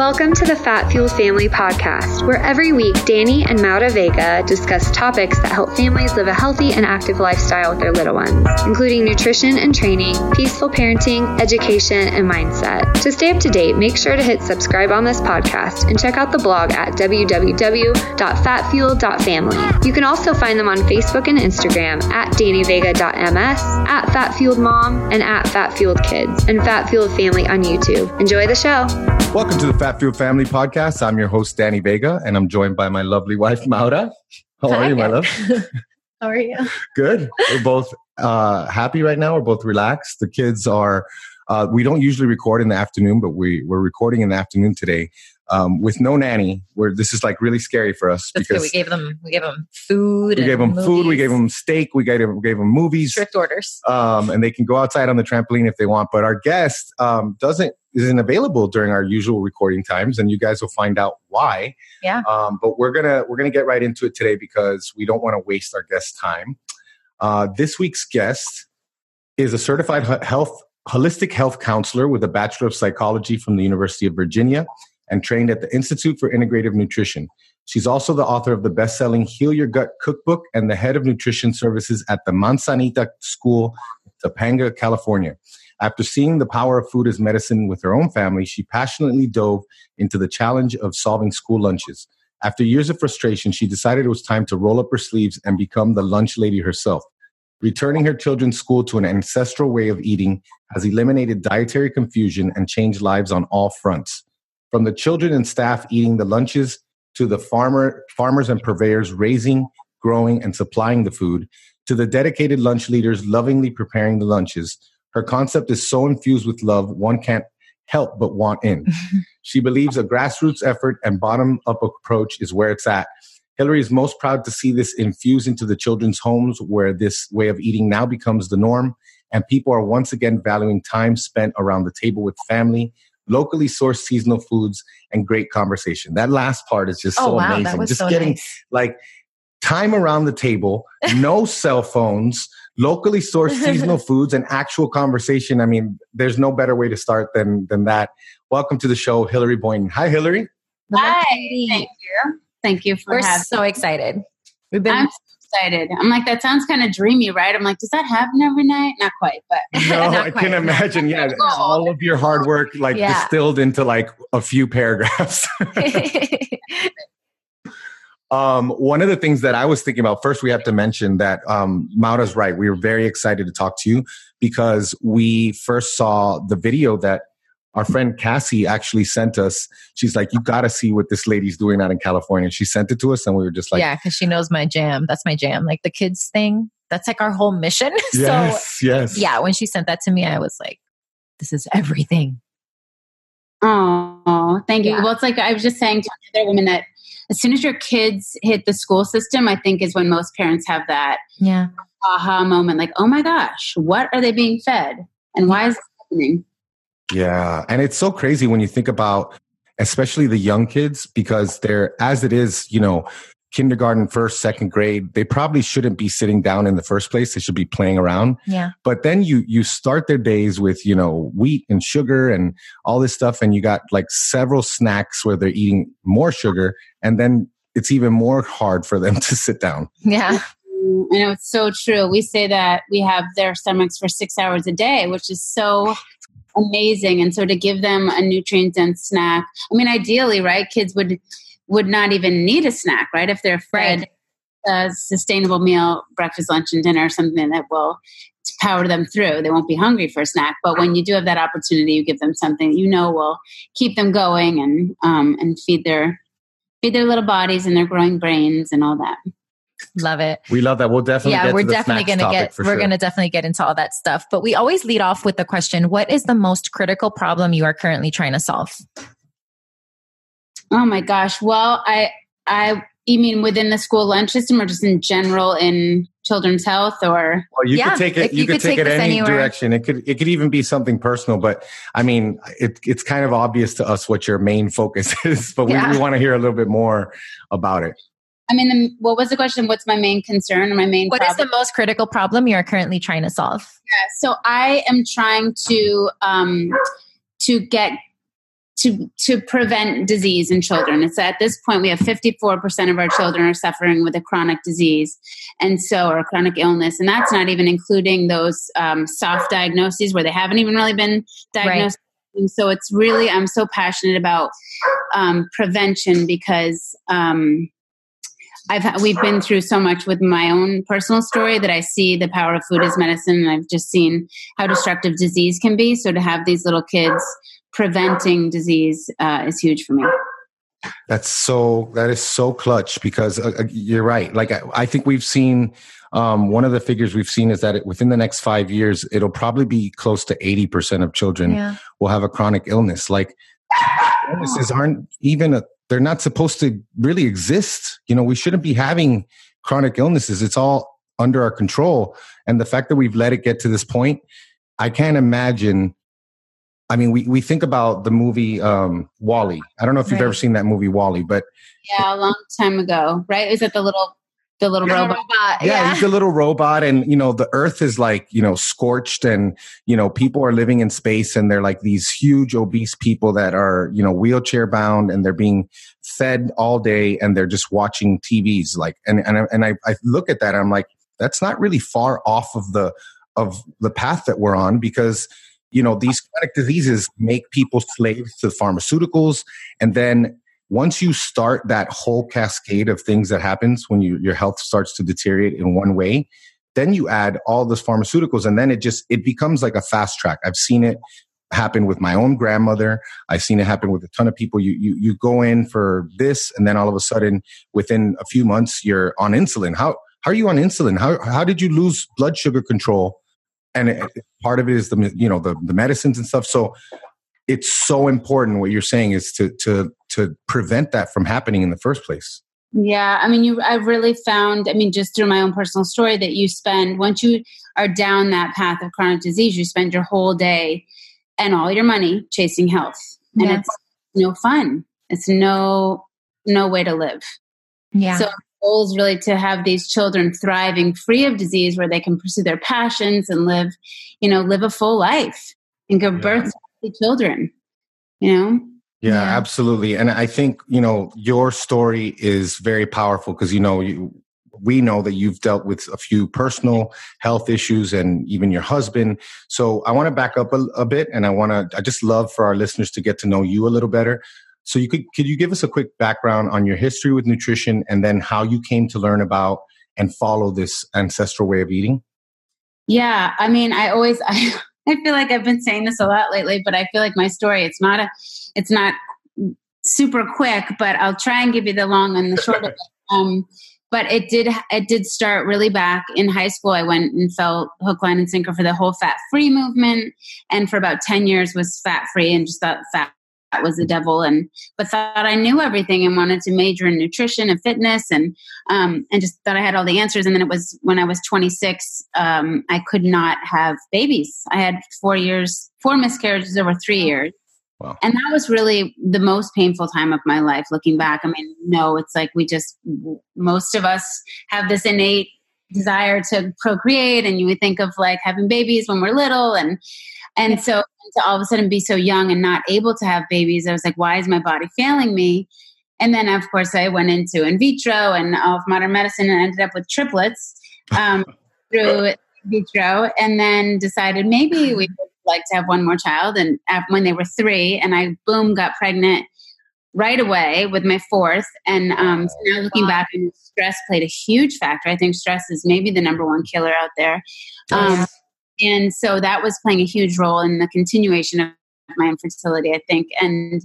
Welcome to the Fat Fueled Family Podcast, where every week Danny and Maura Vega discuss topics that help families live a healthy and active lifestyle with their little ones, including nutrition and training, peaceful parenting, education, and mindset. To stay up to date, make sure to hit subscribe on this podcast and check out the blog at www.fatfuel.family. You can also find them on Facebook and Instagram at dannyvega.ms, at fatfueledmom, and at fatfueledkids, and Fat Fueled Family on YouTube. Enjoy the show. Welcome to the Fat Fuel Family Podcast. I'm your host, Danny Vega, and I'm joined by my lovely wife, Maura. How Hi. are you, my love? How are you? Good. We're both uh, happy right now. We're both relaxed. The kids are, uh, we don't usually record in the afternoon, but we, we're recording in the afternoon today um, with no nanny. Where this is like really scary for us That's good. because We gave them we gave them food. we gave them food, we gave them steak, we gave them, we gave them movies. strict orders. um, and they can go outside on the trampoline if they want. But our guest um, doesn't isn't available during our usual recording times, and you guys will find out why. Yeah. Um, but we're gonna we're gonna get right into it today because we don't want to waste our guest time. Uh, this week's guest is a certified health holistic health counselor with a bachelor of psychology from the University of Virginia and trained at the Institute for Integrative Nutrition. She's also the author of the best-selling Heal Your Gut cookbook and the head of nutrition services at the Manzanita School, Topanga, California. After seeing the power of food as medicine with her own family, she passionately dove into the challenge of solving school lunches. After years of frustration, she decided it was time to roll up her sleeves and become the lunch lady herself. Returning her children's school to an ancestral way of eating has eliminated dietary confusion and changed lives on all fronts. From the children and staff eating the lunches to the farmer, farmers and purveyors raising, growing, and supplying the food, to the dedicated lunch leaders lovingly preparing the lunches, her concept is so infused with love, one can't help but want in. she believes a grassroots effort and bottom up approach is where it's at. Hilary is most proud to see this infused into the children's homes where this way of eating now becomes the norm, and people are once again valuing time spent around the table with family, locally sourced seasonal foods, and great conversation. That last part is just Oh so wow, amazing. just so getting nice. like time around the table, no cell phones, locally sourced seasonal foods, and actual conversation. I mean, there's no better way to start than than that. Welcome to the show, Hilary Boynton. Hi, Hilary. Hi, thank you. Thank you for We're having so excited. We've been I'm so excited. I'm like, that sounds kind of dreamy, right? I'm like, does that happen every night? Not quite, but No, Not I quite, can imagine. Yeah, all of your hard work like Yeah. distilled into like a few paragraphs. Um, one of the things that I was thinking about first, we have to mention that um, Maura's right. We were very excited to talk to you because we first saw the video that our friend Cassie actually sent us. She's like, "You got to see what this lady's doing out in California." She sent it to us, and we were just like, yeah, because she knows my jam. That's my jam. Like the kids thing. That's like our whole mission. "Yes, yes, yeah, when she sent that to me, I was like, this is everything. oh, thank you. Yeah. Well, it's like I was just saying to another woman that as soon as your kids hit the school system, I think is when most parents have that Yeah. aha moment, like, oh my gosh, what are they being fed, and why is this happening? Yeah. And it's so crazy when you think about, especially the young kids, because they're, as it is, you know, kindergarten, first, second grade, they probably shouldn't be sitting down in the first place. They should be playing around. Yeah. But then you, you start their days with, you know, wheat and sugar and all this stuff. And you got like several snacks where they're eating more sugar. And then it's even more hard for them to sit down. Yeah. Mm, I know it's so true. We say that we have their stomachs for six hours a day, which is so amazing. And so to give them a nutrient dense snack, I mean, ideally, right? Kids would would not even need a snack, right? If they're fed a sustainable meal, breakfast, lunch, and dinner, something that will power them through. They won't be hungry for a snack. But when you do have that opportunity, you give them something you know will keep them going and um, and feed their feed their little bodies and their growing brains and all that. Love it. We love that. We'll definitely yeah, get we're to the definitely gonna get we're sure. gonna definitely get into all that stuff. But we always lead off with the question: What is the most critical problem you are currently trying to solve? Oh my gosh. Well, I I you mean within the school lunch system or just in general in children's health or Well, you Yeah, could take it. You, you could could take, take it any anywhere. direction. It could. It could even be something personal. But I mean, it, it's kind of obvious to us what your main focus is. But we, Yeah. we want to hear a little bit more about it. I mean the, what was the question? What's my main concern or my main What is problem? the most critical problem you are currently trying to solve? Yeah, so I am trying to um, to get to to prevent disease in children. It's at this point we have 54% of our children are suffering with a chronic disease, and so or a chronic illness, and that's not even including those um, soft diagnoses where they haven't even really been diagnosed. Right. And so it's really I'm so passionate about um, prevention because um, I've we've been through so much with my own personal story that I see the power of food as medicine, and I've just seen how destructive disease can be. So to have these little kids preventing disease uh, is huge for me. That's so that is so clutch because uh, uh, you're right. Like I, I think we've seen um, one of the figures we've seen is that it, within the next five years, it'll probably be close to eighty percent of children yeah. will have a chronic illness. Like illnesses aren't even a they're not supposed to really exist. You know, we shouldn't be having chronic illnesses. It's all under our control. And the fact that we've let it get to this point, I can't imagine. I mean, we, we think about the movie um, WALL-E. I don't know if you've ever seen that movie WALL-E, but yeah, a long time ago, right? Is it the little the little robot. robot. Yeah, yeah, he's a little robot, and you know the Earth is like you know scorched, and you know people are living in space, and they're like these huge obese people that are you know wheelchair bound, and they're being fed all day, and they're just watching TVs. Like, and and and I, I look at that, and I'm like, that's not really far off of the of the path that we're on because you know these chronic diseases make people slaves to pharmaceuticals. And then once you start that whole cascade of things that happens when you, your health starts to deteriorate in one way then you add all those pharmaceuticals and then it just it becomes like a fast track. I've seen it happen with my own grandmother. I've seen it happen with a ton of people. You you, you go in for this and then all of a sudden within a few months you're on insulin. How how are you on insulin? How how did you lose blood sugar control and it, part of it is the you know the, the medicines and stuff. So it's so important what you're saying is to to to prevent that from happening in the first place. Yeah i mean you i've really found i mean just through my own personal story that you spend once you are down that path of chronic disease you spend your whole day and all your money chasing health. And yes. it's no fun. It's no no way to live. Yeah. So the goal is really to have these children thriving free of disease where they can pursue their passions and live you know live a full life and give yeah. birth to children you know yeah, yeah, absolutely. And I think, you know, your story is very powerful because, you know, you, we know that you've dealt with a few personal health issues and even your husband. So I want to back up a, a bit and I want to, I just love for our listeners to get to know you a little better. So you could, could you give us a quick background on your history with nutrition and then how you came to learn about and follow this ancestral way of eating? Yeah. I mean, I always, I, I feel like I've been saying this a lot lately, but I feel like my story, it's not a, it's not super quick, but I'll try and give you the long and the short of it. Um, but it did it did start really back in high school. I went and felt hook, line, and sinker for the whole fat free movement, and for about ten years was fat free and just thought fat was the devil and but thought I knew everything and wanted to major in nutrition and fitness and um, and just thought I had all the answers and then it was when I was 26 um, I could not have babies I had four years four miscarriages over three years Wow. And that was really the most painful time of my life looking back. I mean, no, it's like we just, most of us have this innate desire to procreate and you would think of like having babies when we're little and and so to all of a sudden be so young and not able to have babies i was like why is my body failing me and then of course i went into in vitro and all of modern medicine and ended up with triplets um, through in vitro and then decided maybe we would like to have one more child. And when they were three, and I boom got pregnant right away with my fourth. And um, so now looking back, stress played a huge factor. I think stress is maybe the number one killer out there. Um, and so that was playing a huge role in the continuation of my infertility, I think. And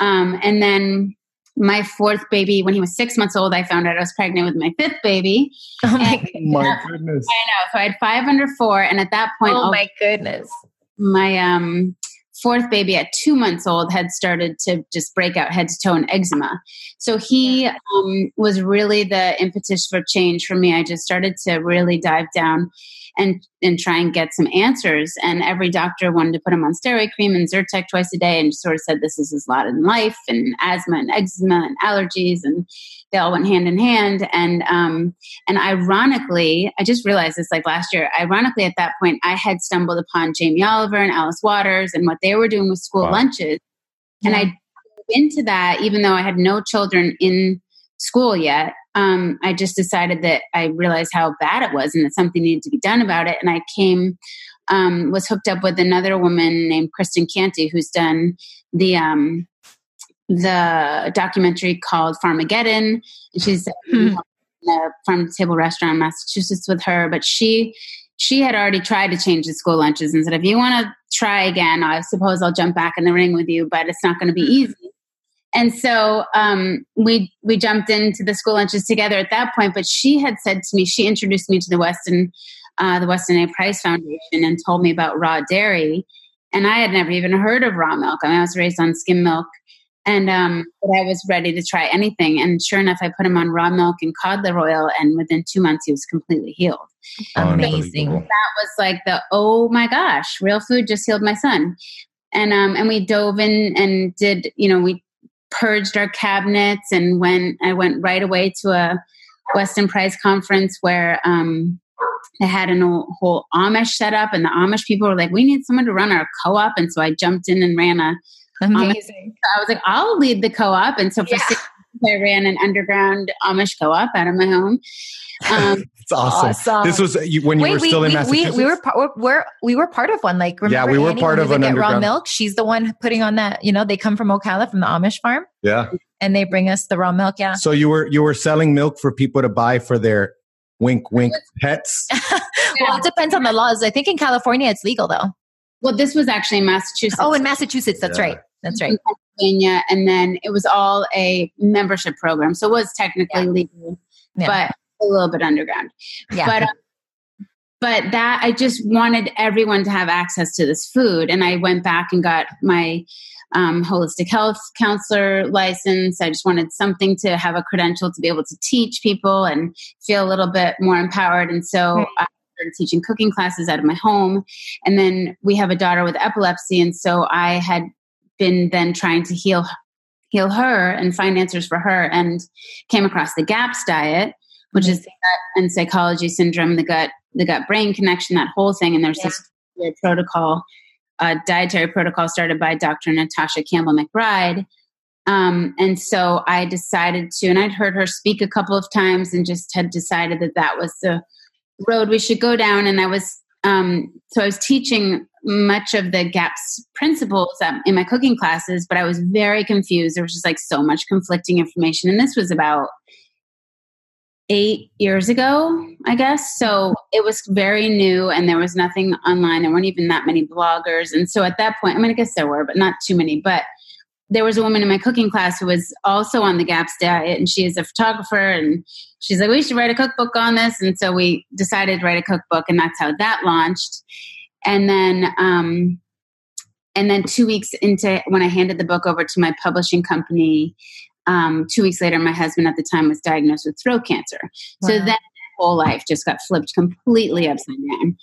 um, and then my fourth baby, when he was six months old, I found out I was pregnant with my fifth baby. Oh my, my goodness! I know. So I had five under four, and at that point, oh my goodness! my um, fourth baby at two months old had started to just break out head to toe in eczema. So he um, was really the impetus for change for me. I just started to really dive down and and try and get some answers. And every doctor wanted to put him on steroid cream and Zyrtec twice a day, and sort of said this is his lot in life, and asthma and eczema and allergies, and they all went hand in hand. And um, and ironically, I just realized this like last year. Ironically, at that point, I had stumbled upon Jamie Oliver and Alice Waters and what they were doing with school wow. lunches. and I went into that even though I had no children in school yet. Um, I just decided that I realized how bad it was and that something needed to be done about it. And I came, um, was hooked up with another woman named Kristin Canty, who's done the um, the documentary called Farmageddon. She's hmm. in a farm to table restaurant in Massachusetts with her, but she she had already tried to change the school lunches and said, if you want to try again, I suppose I'll jump back in the ring with you, but it's not going to be hmm. easy. And so um, we we jumped into the school lunches together at that point. But she had said to me, she introduced me to the Weston uh, the Weston A. Price Foundation and told me about raw dairy. And I had never even heard of raw milk. I mean, I was raised on skim milk, and um, but I was ready to try anything. And sure enough, I put him on raw milk and cod liver oil, and within two months, he was completely healed. Amazing. That was like the oh my gosh, real food just healed my son. And um, and we dove in and did you know we purged our cabinets and went I went right away to a Weston Price conference where um, they had a whole Amish set up, and the Amish people were like, "We need someone to run our co-op," and so I jumped in and ran a. Amazing. Amish. I was like, "I'll lead the co-op," and so for yeah. six I ran an underground Amish co-op out of my home. Um, it's awesome. awesome. This was you, when you Wait, were still we, in Massachusetts. We, we were, we're, we're, we were part of one. Like, yeah, we were Annie, part of an underground. raw milk. She's the one putting on that. You know, they come from Ocala from the Amish farm. Yeah, and they bring us the raw milk. Yeah. So you were you were selling milk for people to buy for their wink wink pets. well, it depends on the laws. I think in California it's legal though. Well, this was actually in Massachusetts. Oh, in Massachusetts, that's yeah. right. That's right. Pennsylvania, and then it was all a membership program, so it was technically yeah. legal, yeah. but a little bit underground. Yeah. But um, but that I just wanted everyone to have access to this food, and I went back and got my um, holistic health counselor license. I just wanted something to have a credential to be able to teach people and feel a little bit more empowered. And so right. I started teaching cooking classes out of my home. And then we have a daughter with epilepsy, and so I had been then trying to heal heal her and find answers for her and came across the GAPS diet which mm-hmm. is the gut and psychology syndrome, the gut, the gut brain connection, that whole thing. And there's yeah. this protocol, a dietary protocol started by Dr. Natasha Campbell McBride. Um, and so I decided to, and I'd heard her speak a couple of times and just had decided that that was the road we should go down. And I was, um, so I was teaching much of the GAPS principles in my cooking classes, but I was very confused. There was just like so much conflicting information. And this was about eight years ago, I guess. So it was very new and there was nothing online. There weren't even that many bloggers. And so at that point, I mean, I guess there were, but not too many. But there was a woman in my cooking class who was also on the GAPS diet and she is a photographer and she's like, we should write a cookbook on this. And so we decided to write a cookbook and that's how that launched. And then, um, and then two weeks into when I handed the book over to my publishing company, um, two weeks later, my husband at the time was diagnosed with throat cancer. Wow. So then whole life just got flipped completely upside down.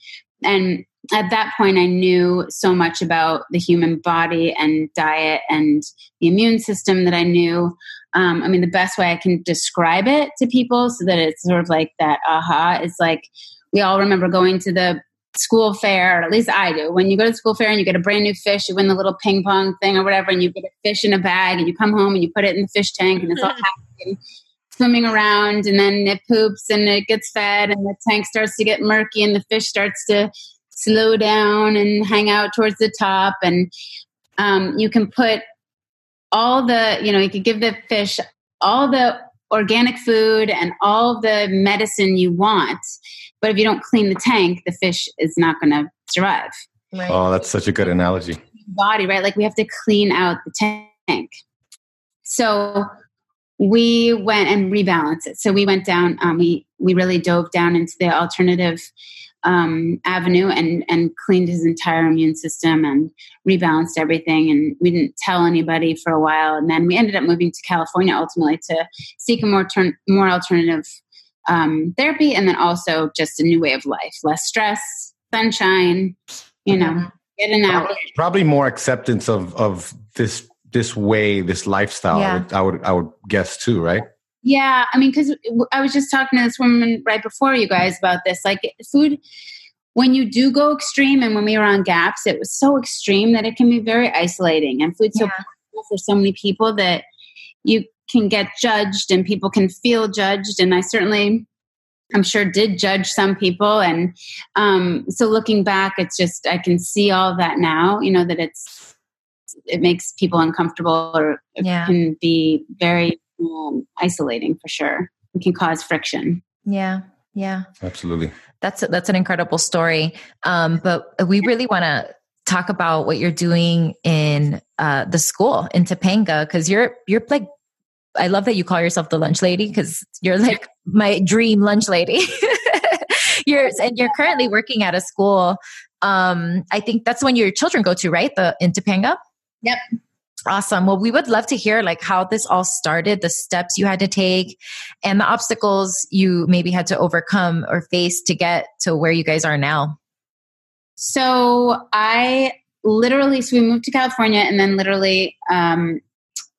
And at that point, I knew so much about the human body and diet and the immune system that I knew. Um, I mean, the best way I can describe it to people so that it's sort of like that aha is like we all remember going to the school fair, or at least I do. When you go to school fair and you get a brand new fish, you win the little ping pong thing or whatever, and you get a fish in a bag, and you come home and you put it in the fish tank, and it's all happy swimming around, and then it poops and it gets fed, and the tank starts to get murky, and the fish starts to slow down and hang out towards the top, and um, you can put all the, you know, you could give the fish all the organic food and all the medicine you want but if you don't clean the tank, the fish is not going to survive. Right. Oh, that's such a good analogy. Body, right? Like we have to clean out the tank. So we went and rebalanced it. So we went down. Um, we we really dove down into the alternative um, avenue and and cleaned his entire immune system and rebalanced everything. And we didn't tell anybody for a while. And then we ended up moving to California ultimately to seek a more turn, more alternative um, therapy and then also just a new way of life less stress sunshine you know mm-hmm. getting out probably, probably, more acceptance of of this this way this lifestyle yeah. I, would, I would i would guess too right yeah i mean because i was just talking to this woman right before you guys about this like food when you do go extreme and when we were on gaps it was so extreme that it can be very isolating and food so for so many people that you can get judged and people can feel judged. And I certainly, I'm sure, did judge some people. And um, so looking back, it's just, I can see all that now, you know, that it's, it makes people uncomfortable or Yeah. can be very um, isolating for sure. It can cause friction. Yeah. Yeah. Absolutely. That's that's an incredible story. Um, but we really want to talk about what you're doing in uh, the school in Topanga because you're you're like I love that you call yourself the lunch lady because you're like my dream lunch lady. you're and you're currently working at a school. Um, I think that's when your children go to, right? The in Topanga. Yep. Awesome. Well, we would love to hear like how this all started, the steps you had to take, and the obstacles you maybe had to overcome or face to get to where you guys are now. So I literally, so we moved to California, and then literally, um,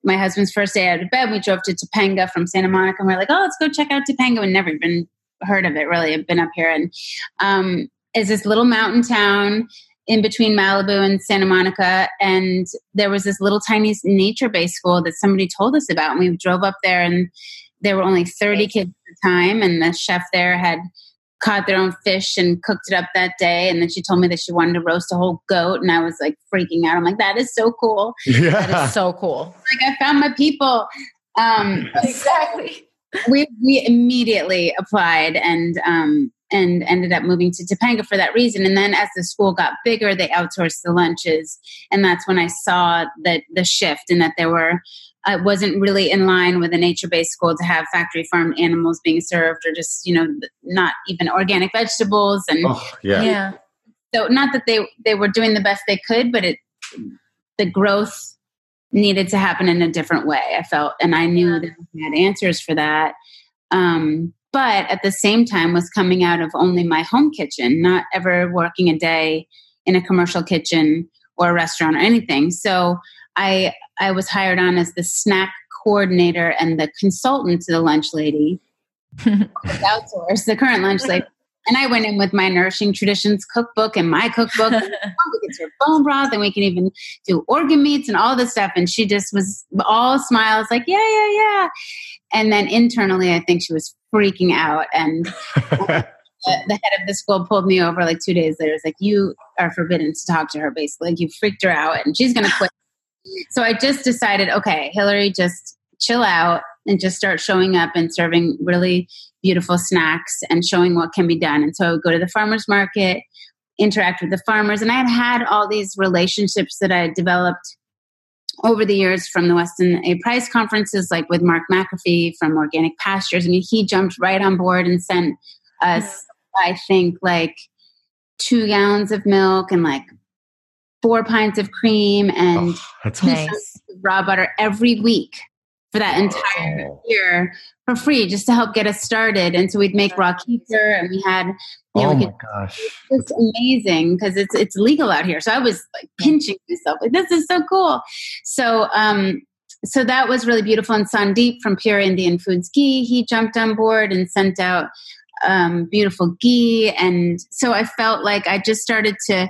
my husband's first day out of bed, we drove to Topanga from Santa Monica, and we are like, "Oh, let's go check out Topanga." We never even heard of it. Really, I've been up here, and um, is this little mountain town in between Malibu and Santa Monica, and there was this little tiny nature-based school that somebody told us about, and we drove up there, and there were only thirty kids at the time, and the chef there had caught their own fish and cooked it up that day. And then she told me that she wanted to roast a whole goat. And I was like freaking out. I'm like, that is so cool. Yeah. is so cool. Like I found my people. Um, Exactly. we, we immediately applied and, um, and ended up moving to Topanga for that reason. And then as the school got bigger, they outsourced the lunches. And that's when I saw that the shift and that there were, it wasn't really in line with a nature-based school to have factory farmed animals being served or just, you know, not even organic vegetables and Oh, yeah. Yeah. so not that they they were doing the best they could but it the growth needed to happen in a different way i felt and i knew Yeah. that we had answers for that um, but at the same time was coming out of only my home kitchen not ever working a day in a commercial kitchen or a restaurant or anything so i i was hired on as the snack coordinator and the consultant to the lunch lady outsourced the current lunch lady and I went in with my Nourishing Traditions cookbook and my cookbook. we can bone broth and we can even do organ meats and all this stuff. And she just was all smiles, like, yeah, yeah, yeah. And then internally, I think she was freaking out. And the, the head of the school pulled me over like two days later. It's like, you are forbidden to talk to her, basically. Like, you freaked her out and she's going to quit. So I just decided, okay, Hilary, just chill out and just start showing up and serving really beautiful snacks and showing what can be done. And so I would go to the farmers market, interact with the farmers, and I had had all these relationships that I had developed over the years from the Weston A. Price conferences, like with Mark McAfee from Organic Pastures. I mean, he jumped right on board and sent us, I think, like two gallons of milk and like four pints of cream and Oh, two Nice. raw butter every week for that entire Oh. year for free just to help get us started. And so we'd make raw kefir and we had, you know, Oh my could gosh. it's amazing because it's it's legal out here. So I was like pinching myself, like this is so cool. So um, so that was really beautiful. And Sandeep from Pure Indian Foods Ghee, he jumped on board and sent out um, beautiful ghee. And so I felt like I just started to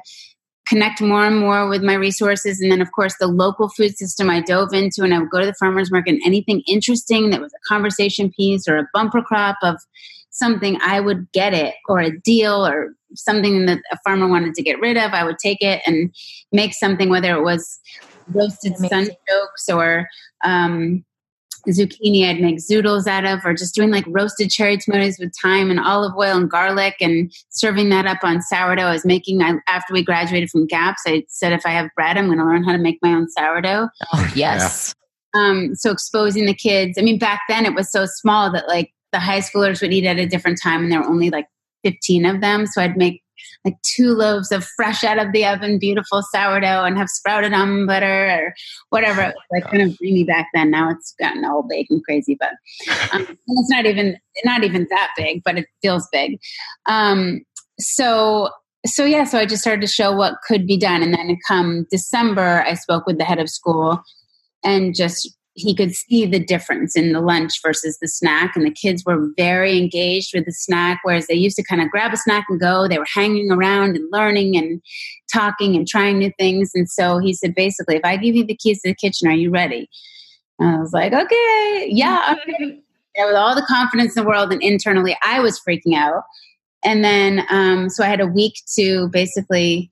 connect more and more with my resources. And then, of course, the local food system I dove into, and I would go to the farmer's market and anything interesting that was a conversation piece or a bumper crop of something, I would get it, or a deal, or something that a farmer wanted to get rid of. I would take it and make something, whether it was roasted Amazing. sunchokes or um, zucchini I'd make zoodles out of, or just doing like roasted cherry tomatoes with thyme and olive oil and garlic and serving that up on sourdough. I was making, I, after we graduated from GAPS, I said if I have bread, I'm going to learn how to make my own sourdough. Oh, yes. Um, so exposing the kids. I mean, back then it was so small that like the high schoolers would eat at a different time and there were only like 15 of them. So I'd make like two loaves of fresh out of the oven, beautiful sourdough and have sprouted almond butter or whatever. It was like kind of dreamy back then. Now it's gotten all big and crazy, but um, it's not even not even that big, but it feels big. Um, so so yeah, so I just started to show what could be done, and then come December, I spoke with the head of school and just he could see the difference in the lunch versus the snack. And the kids were very engaged with the snack whereas they used to kind of grab a snack and go. They were hanging around and learning and talking and trying new things. And so he said basically if i give you the keys to the kitchen are you ready? And i was like okay yeah okay. with all the confidence in the world and internally i was freaking out. And then um, so i had a week to basically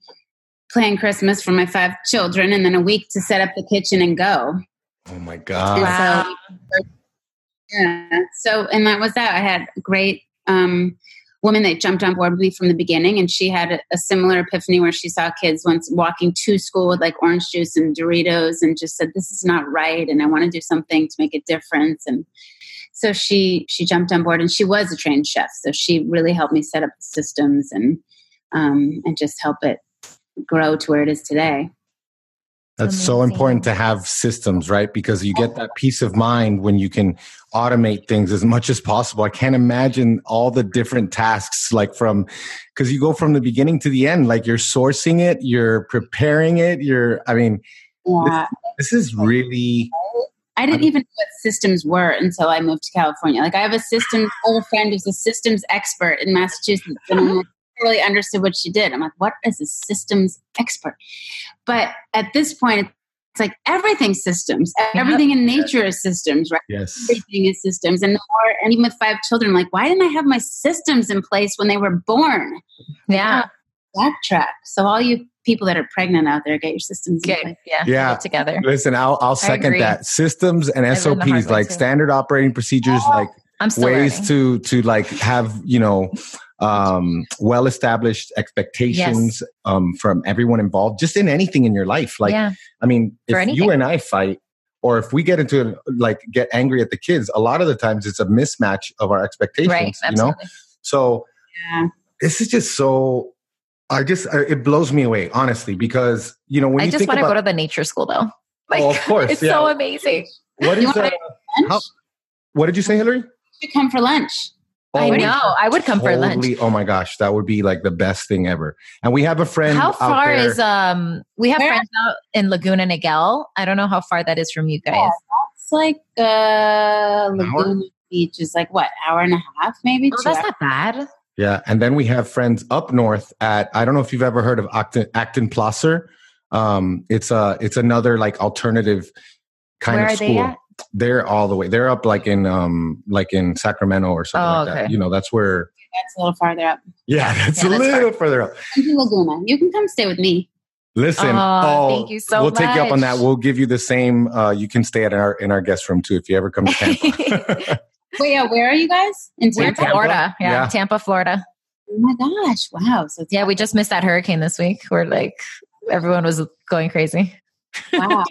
plan christmas for my five children and then a week to set up the kitchen and go Oh my god! Wow. So, yeah. So, and that was that. I had a great um, woman that jumped on board with me from the beginning, and she had a, a, similar epiphany where she saw kids once walking to school with like orange juice and Doritos, and just said, "This is not right," and I want to do something to make a difference. And so she she jumped on board, and she was a trained chef, so she really helped me set up the systems and um, and just help it grow to where it is today. That's Amazing. so important to have systems, right? Because you get that peace of mind when you can automate things as much as possible. I can't imagine all the different tasks, like from, because you go from the beginning to the end, like you're sourcing it, you're preparing it, you're, I mean, yeah. this, this is really. I didn't even know what systems were until I moved to California. Like I have a system, old friend who's a systems expert in Massachusetts, and really understood what she did. I'm like, what is a systems expert? But at this point, it's like everything systems. Everything in nature is systems, right? Yes. Everything is systems. And more, and even with five children, like, why didn't I have my systems in place when they were born? Yeah. Backtrack. So all you people that are pregnant out there, get your systems get, Yeah, yeah. Get together. Listen, I'll I'll second that. Systems and SOPs, like standard operating procedures, oh, like ways learning. to to like have you know um, well established expectations yes. um, from everyone involved, just in anything in your life. Like, yeah. I mean, if you and I fight, or if we get into like get angry at the kids, a lot of the times it's a mismatch of our expectations. Right, you know, so yeah. this is just so. I just it blows me away, honestly, because you know when I you just want to go to the nature school though. Like, oh, of course, it's yeah. so amazing. What is uh, how, what did you say, Hilary? You come for lunch. I know. I would come totally, for lunch. Oh my gosh, that would be like the best thing ever. And we have a friend. How far there. is um? We have Where? friends out in Laguna Niguel. I don't know how far that is from you guys. Yeah, that's like uh, Laguna Beach is like what hour and a half, maybe. Oh, that's hours. not bad. Yeah, and then we have friends up north at I don't know if you've ever heard of Acton, Acton Placer. Um, it's a it's another like alternative kind Where of school. They're all the way. They're up like in um like in Sacramento or something oh, like okay. that. You know, that's where that's a little farther up. Yeah, that's yeah, a that's little far. further up. Laguna. You can come stay with me. Listen, oh, oh, thank you so much. we'll much. take you up on that. We'll give you the same. Uh, you can stay at our in our guest room too if you ever come to Tampa. Wait, yeah, where are you guys? In Tampa, Tampa? Florida. Yeah, yeah, Tampa, Florida. Oh my gosh! Wow. So yeah, we just missed that hurricane this week. We're like everyone was going crazy. Wow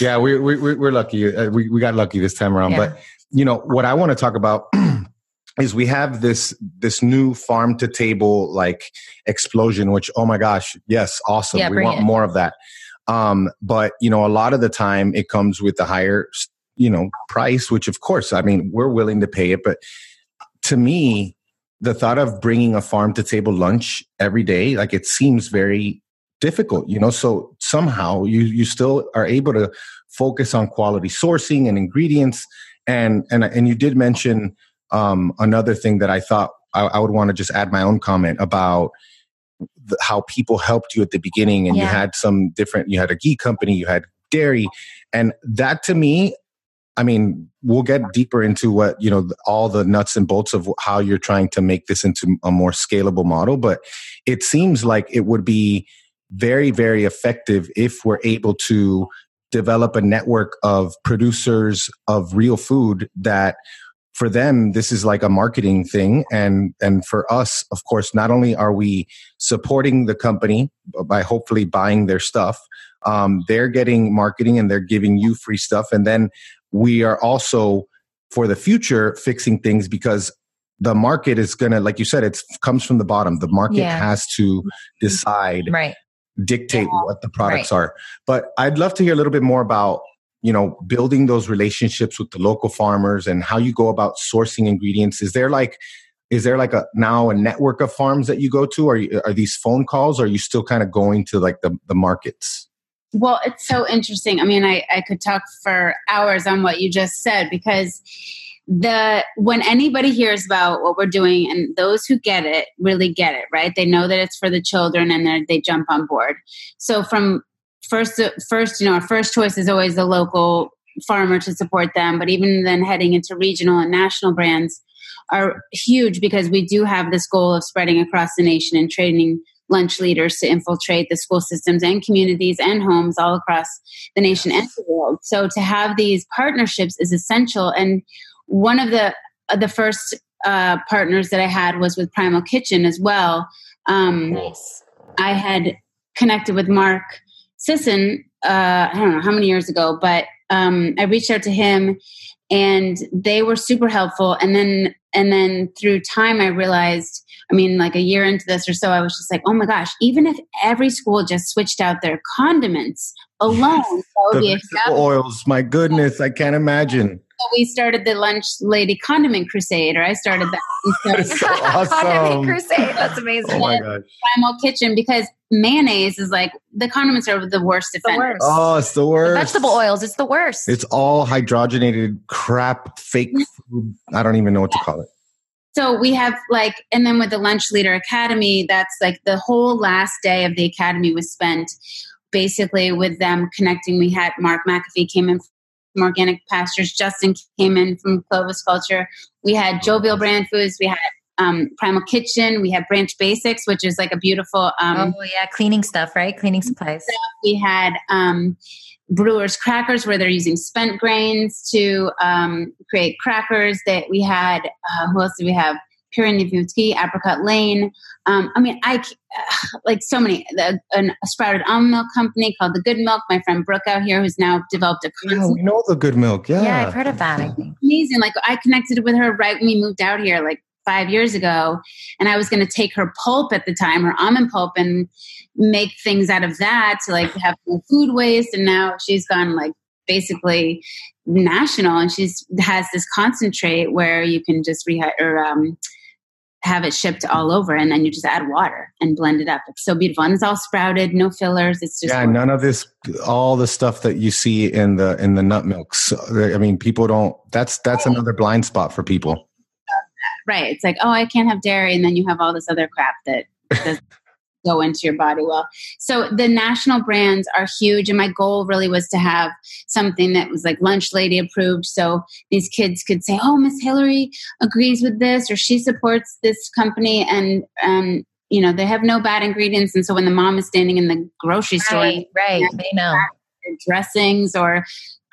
yeah, we, we, we're lucky. Uh, we, we got lucky this time around. Yeah. But, you know, what I want to talk about is we have this this new farm to table like explosion which oh my gosh yes awesome yeah, we want it. more of that um but you know a lot of the time it comes with the higher you know price which of course i mean we're willing to pay it but to me the thought of bringing a farm to table lunch every day like it seems very difficult you know so somehow you you still are able to focus on quality sourcing and ingredients and and and you did mention um, another thing that i thought i, I would want to just add my own comment about the, how people helped you at the beginning and yeah. you had some different you had a ghee company you had dairy and that to me I mean, we'll get deeper into what, you know, all the nuts and bolts of how you're trying to make this into a more scalable model. But it seems like it would be very, very effective if we're able to develop a network of producers of real food that for them this is like a marketing thing. And and for us of course not only are we supporting the company by hopefully buying their stuff um, they're getting marketing and they're giving you free stuff. And then we are also for the future fixing things because the market is going to like you said it comes from the bottom. The market yeah. has to decide right dictate yeah. what the products right. are. But I'd love to hear a little bit more about you know building those relationships with the local farmers and how you go about sourcing ingredients. Is there like is there like a now a network of farms that you go to? Are you, are these phone calls? Or are you still kind of going to like the the markets? Well, it's so interesting. I mean, I, I could talk for hours on what you just said because the when anybody hears about what we're doing and those who get it really get it right they know that it's for the children and they jump on board so from first first you know our first choice is always the local farmer to support them but even then heading into regional and national brands are huge because we do have this goal of spreading across the nation and training lunch leaders to infiltrate the school systems and communities and homes all across the nation and the world. So to have these partnerships is essential. And one of the uh, the first uh, partners that I had was with Primal Kitchen as well. Um, nice. I had connected with Mark Sisson. Uh, I don't know how many years ago, but um, I reached out to him, and they were super helpful. And then and then through time, I realized I mean, like a year into this or so, I was just like, oh my gosh, even if every school just switched out their condiments alone, that would the be a oils. My goodness, I can't imagine. So we started the Lunch Lady Condiment Crusade, or I started that. That's so awesome. Condiment Crusade. That's amazing. Oh my gosh. Primal Kitchen, because mayonnaise is like the condiments are the worst offenders. The worst. Oh, it's the worst. The vegetable oils, it's the worst. It's all hydrogenated crap, fake food. I don't even know what to call it so we have like and then with the lunch leader academy that's like the whole last day of the academy was spent basically with them connecting we had mark mcafee came in from organic pastures justin came in from clovis culture. We had jovial brand foods we had um, primal kitchen we had branch basics which is like a beautiful um, oh yeah cleaning stuff right? Cleaning supplies. we had um, brewers crackers where they're using spent grains to um, create crackers that we had uh, who else do we have Pyrenees Apricot Lane. Um, I mean, I uh, like so many. The, an, a sprouted almond milk company called the Good Milk. My friend Brooke out here, who's now developed a. Yeah, we know the Good Milk. Yeah, yeah, I've heard of that. I think amazing. Like I connected with her right when we moved out here, like five years ago, and I was going to take her pulp at the time, her almond pulp, and make things out of that to like have no food waste. And now she's gone like basically national, and she's has this concentrate where you can just rehydrate or um, have it shipped all over, and then you just add water and blend it up. It's so beautiful, and it's all sprouted, no fillers. It's just yeah, none of this, all the stuff that you see in the in the nut milks. Uh, I mean, people don't. That's that's another blind spot for people right. It's like, oh, I can't have dairy, and then you have all this other crap that go into your body well. So the national brands are huge, and my goal really was to have something that was like lunch lady approved, so these kids could say, "Oh, Miss Hilary agrees with this, or she supports this company," and um, you know they have no bad ingredients, and so when the mom is standing in the grocery store, right, right, they know dressings or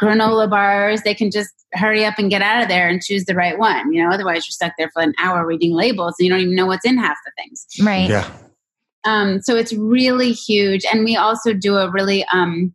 granola bars. They can just hurry up and get out of there and choose the right one. You know, otherwise you're stuck there for an hour reading labels and you don't even know what's in half the things. Right. Yeah. Um, so it's really huge, and we also do a really um,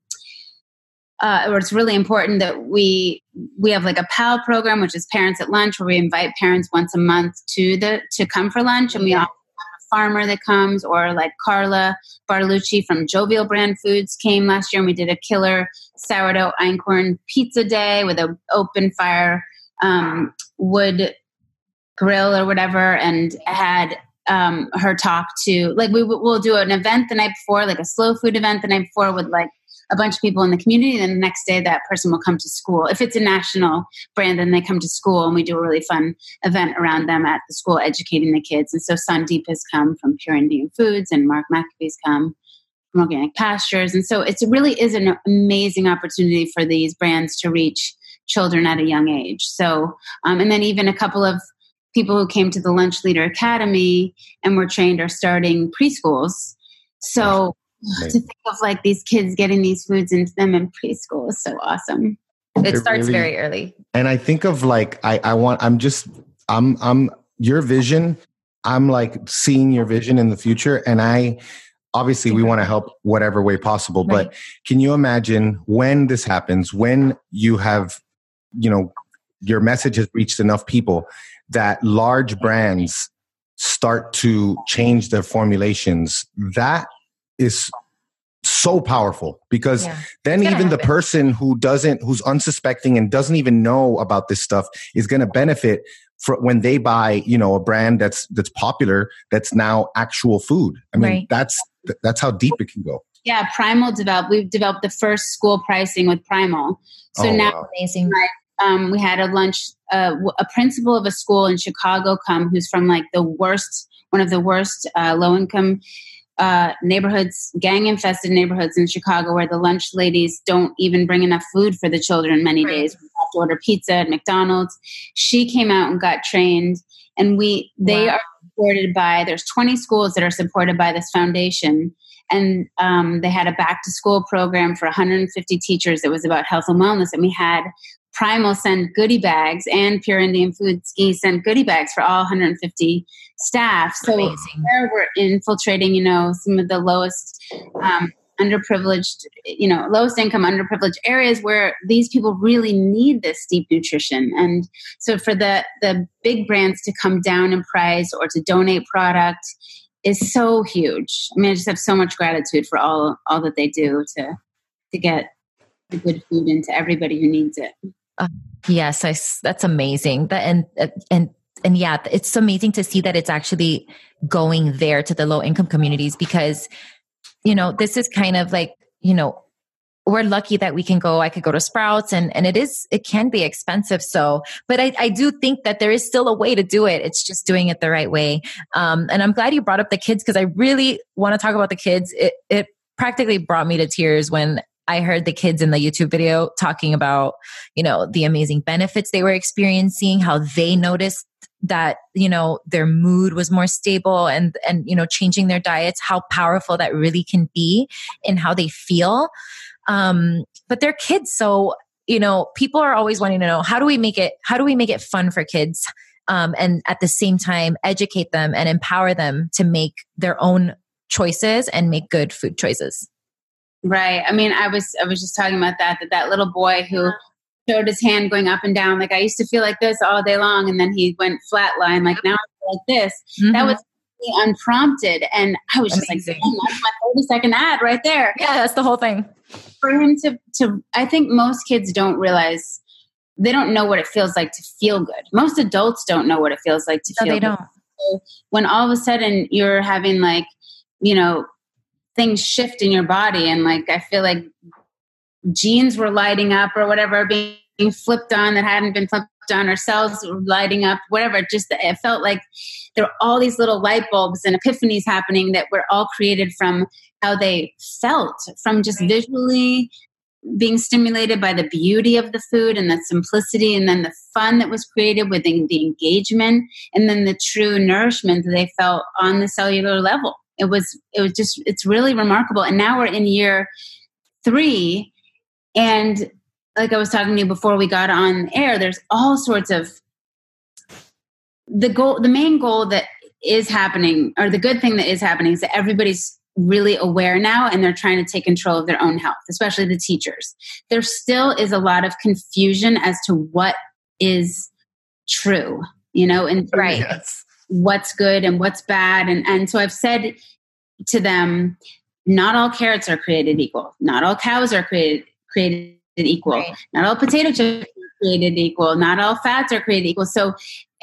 uh, or it's really important that we we have like a PAL program, which is Parents at Lunch, where we invite parents once a month to the to come for lunch, and we have a farmer that comes, or like Carla Bartolucci from Jovial Brand Foods came last year, and we did a killer sourdough einkorn pizza day with an open fire um, wood grill or whatever, and had um, her talk to like we will do an event the night before, like a slow food event the night before with like a bunch of people in the community. And the next day, that person will come to school. If it's a national brand, then they come to school, and we do a really fun event around them at the school, educating the kids. And so Sandeep has come from Pure Indian Foods, and Mark McAfee's come from Organic Pastures. And so it really is an amazing opportunity for these brands to reach children at a young age. So, um, and then even a couple of people who came to the Lunch Leader Academy and were trained are starting preschools. So to think of like these kids getting these foods into them in preschool is so awesome. It, it starts really, very early. And I think of like I I want I'm just I'm I'm your vision. I'm like seeing your vision in the future and I obviously we want to help whatever way possible right. but can you imagine when this happens when you have you know your message has reached enough people that large brands start to change their formulations that is so powerful because yeah. then even the person who doesn't who's unsuspecting and doesn't even know about this stuff is going to benefit for when they buy you know a brand that's that's popular that's now actual food i mean right. that's that's how deep it can go Yeah, Primal developed. We've developed the first school pricing with Primal. So Oh, now wow. Amazing. Um, we had a lunch. Uh, a principal of a school in Chicago come, who's from like the worst, one of the worst uh, low income uh, neighborhoods, gang infested neighborhoods in Chicago, where the lunch ladies don't even bring enough food for the children. Many Right. days, we have to order pizza at McDonald's. She came out and got trained, and we they Wow. are supported by. There's 20 schools that are supported by this foundation. And um, they had a back to school program for 150 teachers that was about health and wellness. And we had Primal send goodie bags and Pure Indian Foods ghee send goodie bags for all 150 staff. So Amazing. there we're infiltrating, you know, some of the lowest um, underprivileged, you know, lowest income underprivileged areas where these people really need this deep nutrition. And so for the the big brands to come down in price or to donate product is so huge. I mean, I just have so much gratitude for all all that they do to to get the good food into everybody who needs it. Yes, I that's amazing. That and uh, and and yeah, it's amazing to see that it's actually going there to the low income communities because you know this is kind of like you know we're lucky that we can go i could go to sprouts and and it is it can be expensive. So but i i do think that there is still a way to do it. It's just doing it the right way. Um and i'm glad you brought up the kids because i really want to talk about the kids. It it practically brought me to tears when I heard the kids in the YouTube video talking about, you know, the amazing benefits they were experiencing, how they noticed that, you know, their mood was more stable and, and, you know, changing their diets, how powerful that really can be in how they feel. Um, but they're kids. So, you know, people are always wanting to know, how do we make it, how do we make it fun for kids? Um, and at the same time, educate them and empower them to make their own choices and make good food choices. Right. I mean, I was I was just talking about that that that little boy who showed his hand going up and down. Like I used to feel like this all day long, and then he went flatline. Like now I feel like this. That mm-hmm. was really unprompted, and I was just like, "Damn, "That's my thirty second ad right there." yeah, that's the whole thing. For him to to, I think most kids don't realize they don't know what it feels like to feel good. Most adults don't know what it feels like to No, feel. they good don't. when all of a sudden you're having like you know things shift in your body. And like i feel like genes were lighting up or whatever being flipped on that hadn't been flipped on or cells were lighting up whatever. It just it felt like there were all these little light bulbs and epiphanies happening that were all created from how they felt from just Right. visually being stimulated by the beauty of the food and the simplicity and then the fun that was created with the, the engagement and then the true nourishment that they felt on the cellular level it was it was just it's really remarkable and now we're in year three and like i was talking to you before we got on air there's all sorts of the goal the main goal that is happening or the good thing that is happening is that everybody's really aware now and they're trying to take control of their own health especially the teachers there still is a lot of confusion as to what is true you know and Right. Yes. What's good and what's bad. And and so i've said to them not all carrots are created equal. Not all cows are created created equal. Right. not all potato chips are created equal. Not all fats are created equal. So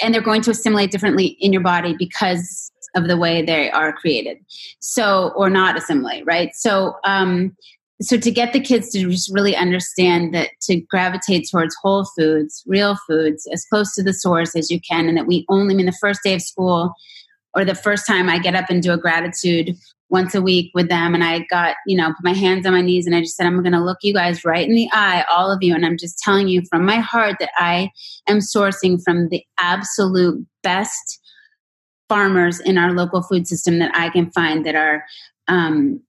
and they're going to assimilate differently in your body because of the way they are created. So or not assimilate right? So um so to get the kids to just really understand that to gravitate towards whole foods real foods as close to the source as you can and that we only I mean the first day of school or the first time i get up and do a gratitude once a week with them and i got you know put my hands on my knees and i just said i'm going to look you guys right in the eye all of you and i'm just telling you from my heart that i am sourcing from the absolute best farmers in our local food system that i can find that are um,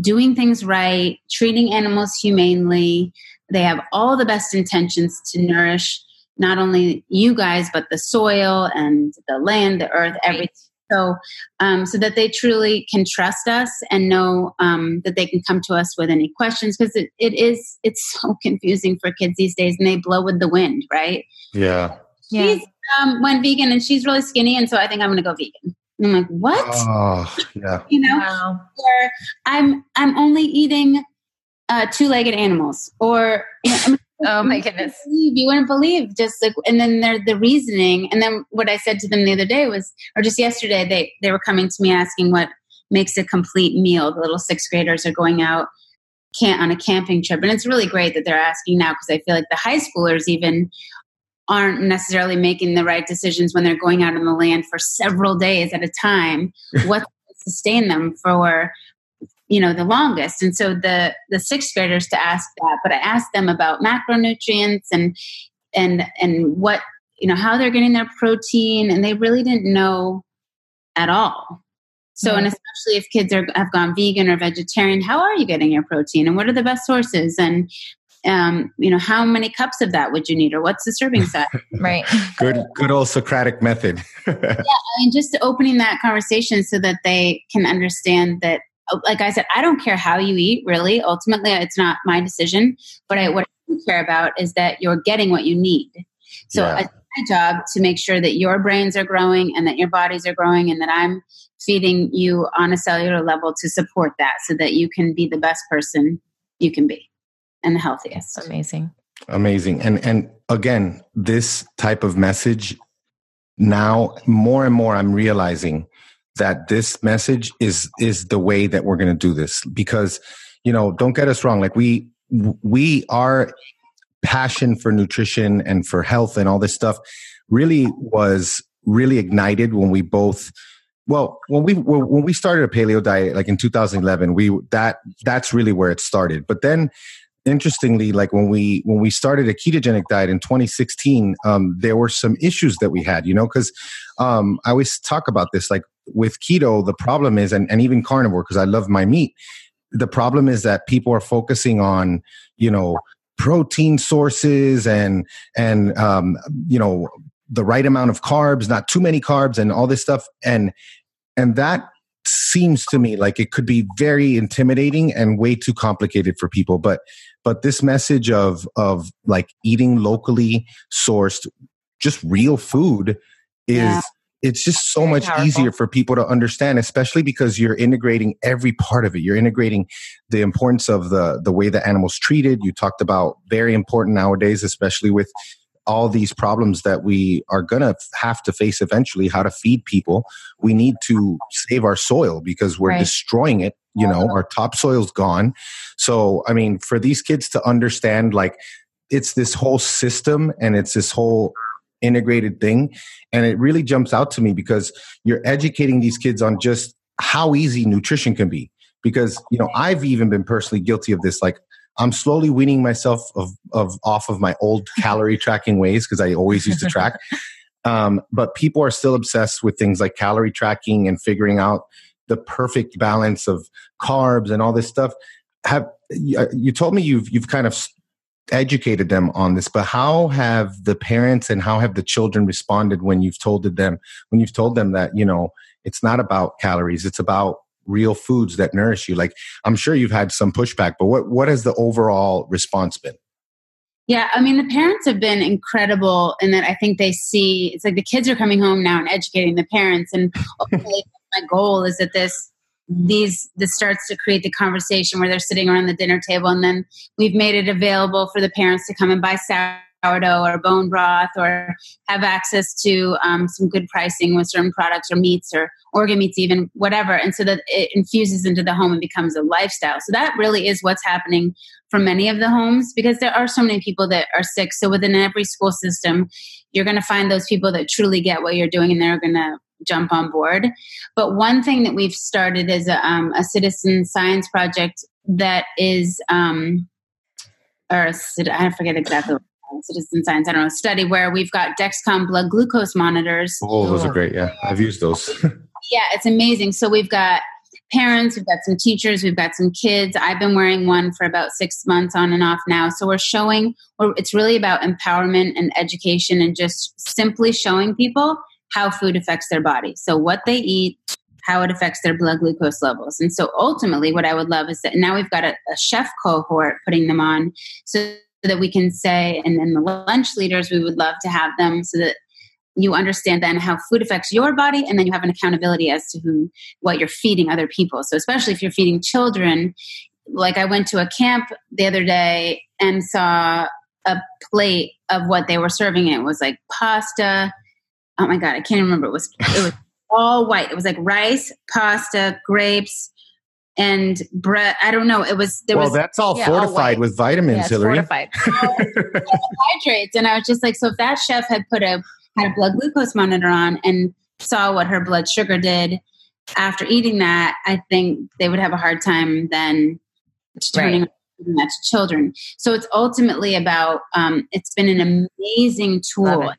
doing things right treating animals humanely. They have all the best intentions to nourish not only you guys but the soil and the land the earth everything. So um, so that they truly can trust us and know um, that they can come to us with any questions because it, it is it's so confusing for kids these days and they blow with the wind right? Yeah. Yeah. she's um, went vegan and she's really skinny and so i think i'm going to go vegan and i'm like what Oh, yeah. you know Wow. or i'm i'm only eating uh, two-legged animals or you know, I Oh my you wouldn't goodness. believe- you wouldn't believe just like and then they're the reasoning and then what i said to them the other day was or just yesterday they they were coming to me asking what makes a complete meal. The little sixth graders are going out can on a camping trip, and it's really great that they're asking now because I feel like the high schoolers even aren't necessarily making the right decisions when they're going out on the land for several days at a time. what sustain them for you know the longest and so the the sixth graders to ask that but i asked them about macronutrients and and and what you know how they're getting their protein and they really didn't know at all so mm-hmm. and especially if kids are have gone vegan or vegetarian how are you getting your protein and what are the best sources and um, you know, how many cups of that would you need, or what's the serving size? right. Good, good old Socratic method. yeah, I mean, just opening that conversation so that they can understand that like I said, I don't care how you eat, really. Ultimately, it's not my decision. But I, what I care about is that you're getting what you need. So yeah. it's my job to make sure that your brains are growing and that your bodies are growing and that I'm feeding you on a cellular level to support that so that you can be the best person you can be and the healthiest. Amazing. Amazing. And and again, this type of message now more and more I'm realizing that this message is is the way that we're going to do this because you know don't get us wrong like we we are passion for nutrition and for health and all this stuff really was really ignited when we both well when we when we started a paleo diet like in 2011 we that that's really where it started but then interestingly like when we when we started a ketogenic diet in 2016 um, there were some issues that we had you know because um, i always talk about this like with keto the problem is and, and even carnivore because i love my meat the problem is that people are focusing on you know protein sources and and um, you know the right amount of carbs not too many carbs and all this stuff and and that seems to me like it could be very intimidating and way too complicated for people but but this message of of like eating locally sourced just real food is yeah. it's just so very much powerful. easier for people to understand especially because you're integrating every part of it you're integrating the importance of the the way the animals treated you talked about very important nowadays especially with all these problems that we are going to have to face eventually how to feed people we need to save our soil because we're right. destroying it you know our topsoil's gone. So i mean for these kids to understand like it's this whole system and it's this whole integrated thing. And it really jumps out to me because you're educating these kids on just how easy nutrition can be. Because you know i've even been personally guilty of this. Like I'm slowly weaning myself of, of off of my old calorie tracking ways because I always used to track. Um, but people are still obsessed with things like calorie tracking and figuring out the perfect balance of carbs and all this stuff. Have uh, you told me you've you've kind of educated them on this, but how have the parents and how have the children responded when you've told them when you've told them that you know it's not about calories, it's about real foods that nourish you like i'm sure you've had some pushback but what what has the overall response been yeah i mean the parents have been incredible in that i think they see it's like the kids are coming home now and educating the parents and my goal is that this these this starts to create the conversation where they're sitting around the dinner table and then we've made it available for the parents to come and buy sourdough or bone broth or have access to um, some good pricing with certain products or meats or organ meats even whatever. And so that it infuses into the home and becomes a lifestyle. So that really is what's happening for many of the homes because there are so many people that are sick. So within every school system you're going to find those people that truly get what you're doing and they're going to jump on board but one thing that we've started is a, um, a citizen science project that is um, or I forget exactly citizen science, I don't know, study where we've got Dexcom blood glucose monitors. Oh, those are great. Yeah, I've used those. yeah, it's amazing. So we've got parents, we've got some teachers, we've got some kids. I've been wearing one for about six months on and off now. So we're showing, it's really about empowerment and education and just simply showing people how food affects their body. So what they eat, how it affects their blood glucose levels. And so ultimately, what I would love is that now we've got a, a chef cohort putting them on so that we can say, and then the lunch leaders, we would love to have them so that you understand then how food affects your body and then you have an accountability as to who what you're feeding other people so especially if you're feeding children like i went to a camp the other day and saw a plate of what they were serving it was like pasta oh my god i can't remember it was it was all white. It was like rice, pasta, grapes, and bread. I don't know. It was there well, was that's all Yeah, fortified white. with vitamins, Yeah, Hilary. fortified. carbohydrates, and I was just like, so if that chef had put a had a blood glucose monitor on and saw what her blood sugar did after eating that, I think they would have a hard time then turning giving that to children. So it's ultimately about. Um, it's been an amazing tool.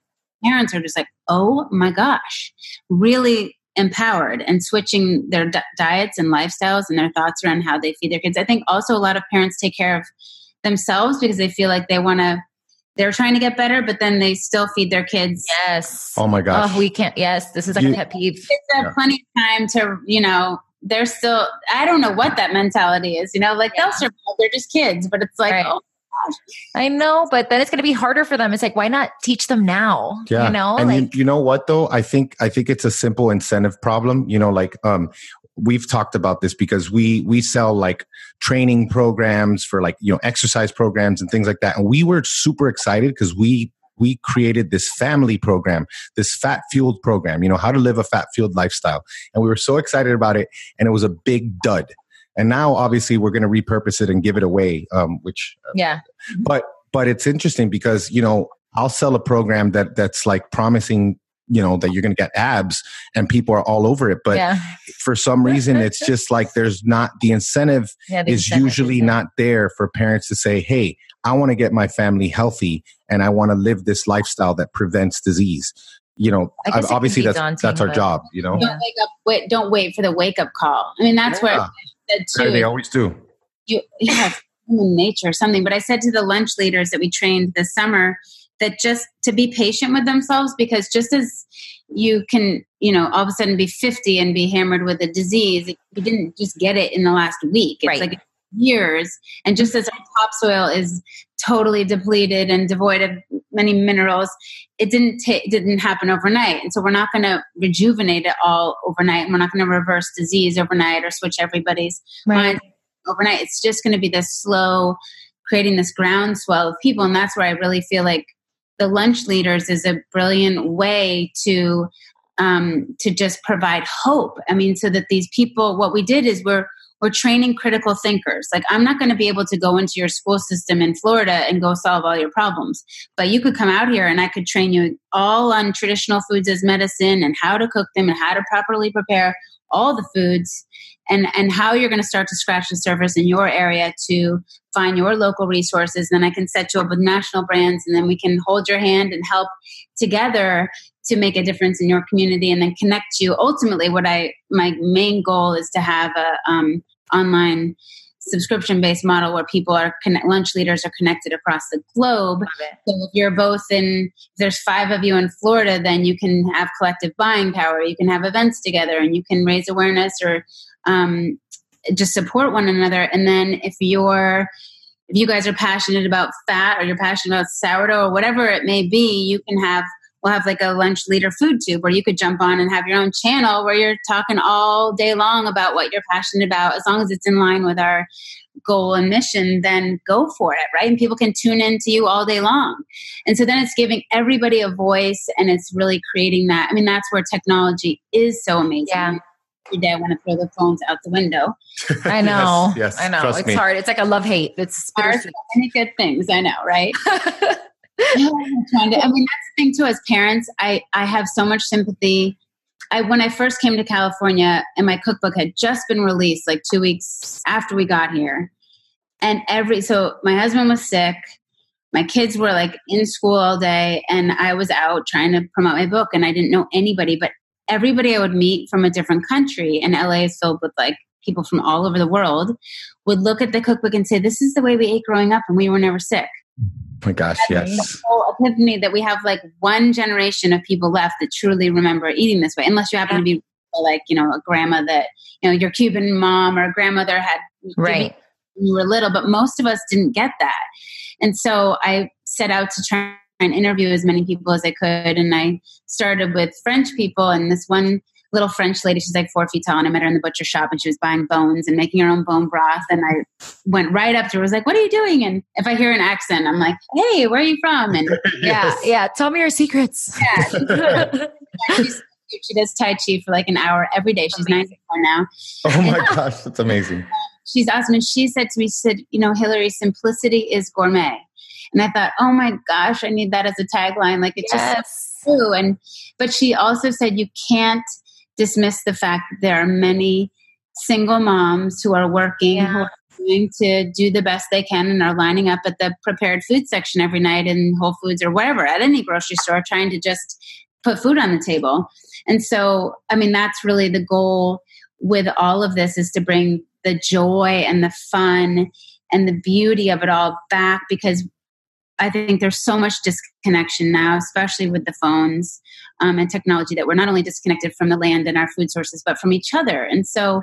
It. Parents are just like, oh my gosh, really empowered and switching their di- diets and lifestyles and their thoughts around how they feed their kids. I think also a lot of parents take care of themselves because they feel like they want to. They're trying to get better, but then they still feed their kids. Yes. Oh my gosh. Oh, we can't. Yes, this is like You- a pet peeve. Kids have Yeah. plenty of time to, you know, they're still. I don't know what that mentality is. You know, like Yeah. they'll survive. They're just kids, but it's like, Right. oh I know, but then it's going to be harder for them. It's like, why not teach them now? Yeah. You know, and like you, you know what though? I think I think it's a simple incentive problem. You know, like um we've talked about this because we we sell like training programs for like you know exercise programs and things like that. And we were super excited because we we created this family program, this fat fueled program, you know, how to live a fat fueled lifestyle. And we were so excited about it and it was a big dud. And now obviously we're going to repurpose it and give it away, um, which yeah, but but it's interesting because you know i'll sell a program that that's like promising you know that you're going to get abs and people are all over it but yeah, for some reason it's just like there's not the incentive yeah. the is incentive usually isn't- not there for parents to say hey i want to get my family healthy and i want to live this lifestyle that prevents disease you know I guess it can obviously that's daunting, that's our job you know don't wake up. Wait, don't wait for the wake up call. I mean, that's Yeah. where I said too. they always do you you have human nature or something. But I said to the lunch leaders that we trained this summer that just to be patient with themselves because just as you can, you know, all of a sudden be 50 and be hammered with a disease, you didn't just get it in the last week. It's Right. like years. And just as our topsoil is totally depleted and devoid of many minerals, it didn't ta- didn't happen overnight. And so we're not going to rejuvenate it all overnight. And we're not going to reverse disease overnight or switch everybody's Right. mind overnight. It's just going to be this slow, creating this groundswell of people. And that's where I really feel like the lunch leaders is a brilliant way to um, to just provide hope. I mean, so that these people, what we did is we're we're training critical thinkers. Like I'm not going to be able to go into your school system in Florida and go solve all your problems, but you could come out here and I could train you all on traditional foods as medicine and how to cook them and how to properly prepare all the foods and and how you're going to start to scratch the surface in your area to find your local resources then i can set you up with national brands and then we can hold your hand and help together to make a difference in your community and then connect you ultimately what i my main goal is to have a um, online subscription based model where people are connect, lunch leaders are connected across the globe so if you're both in, if there's five of you in Florida, then you can have collective buying power. You can have events together, and you can raise awareness or um, just support one another. And then if you're, if you guys are passionate about fat, or you're passionate about sourdough, or whatever it may be, you can have. We'll have like a lunch leader food tube where you could jump on and have your own channel where you're talking all day long about what you're passionate about. As long as it's in line with our goal and mission, then go for it, right? And people can tune in to you all day long. And so then it's giving everybody a voice and it's really creating that. I mean, that's where technology is so amazing. Yeah. Every day I want to throw the phones out the window. I know. yes, yes, I know. trust it's me. hard. It's like a love hate. It's There are so many good things, I know, right? Trying to, I mean, that's the thing too. As parents, I I have so much sympathy. I when I first came to California, and my cookbook had just been released, like two weeks after we got here, and every so my husband was sick. My kids were like in school all day, and I was out trying to promote my book, and I didn't know anybody, but everybody I would meet from a different country, and LA is filled with like people from all over the world, would look at the cookbook and say, "This is the way we ate growing up, and we were never sick." Oh my gosh yes whole epiphany that we have like one generation of people left that truly remember eating this way, unless you happen to be like, you know, a grandma that, you know, your Cuban mom or grandmother had right. when you were little, but most of us didn't get that. And so I set out to try and interview as many people as I could. And I started with French people and this one little French lady, she's like four feet tall, and I met her in the butcher shop and she was buying bones and making her own bone broth. And I went right up to her, was like, What are you doing? And if I hear an accent, I'm like, Hey, where are you from? And Yeah. Yes. Yeah. Tell me your secrets. yeah, she's She does Tai Chi for like an hour every day. She's 94 now. Oh my gosh, that's amazing. She's awesome. And she said to me, she said, you know, Hilary, simplicity is gourmet. And I thought, oh my gosh, I need that as a tagline. Like it's Yes. just so true. And but she also said you can't dismiss the fact that there are many single moms who are working, who are trying to do the best they can and are lining up at the prepared food section every night in Whole Foods or wherever, at any grocery store, trying to just put food on the table. And so, I mean, that's really the goal with all of this is to bring the joy and the fun and the beauty of it all back because I think there's so much disconnection now, especially with the phones um, and technology, that we're not only disconnected from the land and our food sources, but from each other. And so,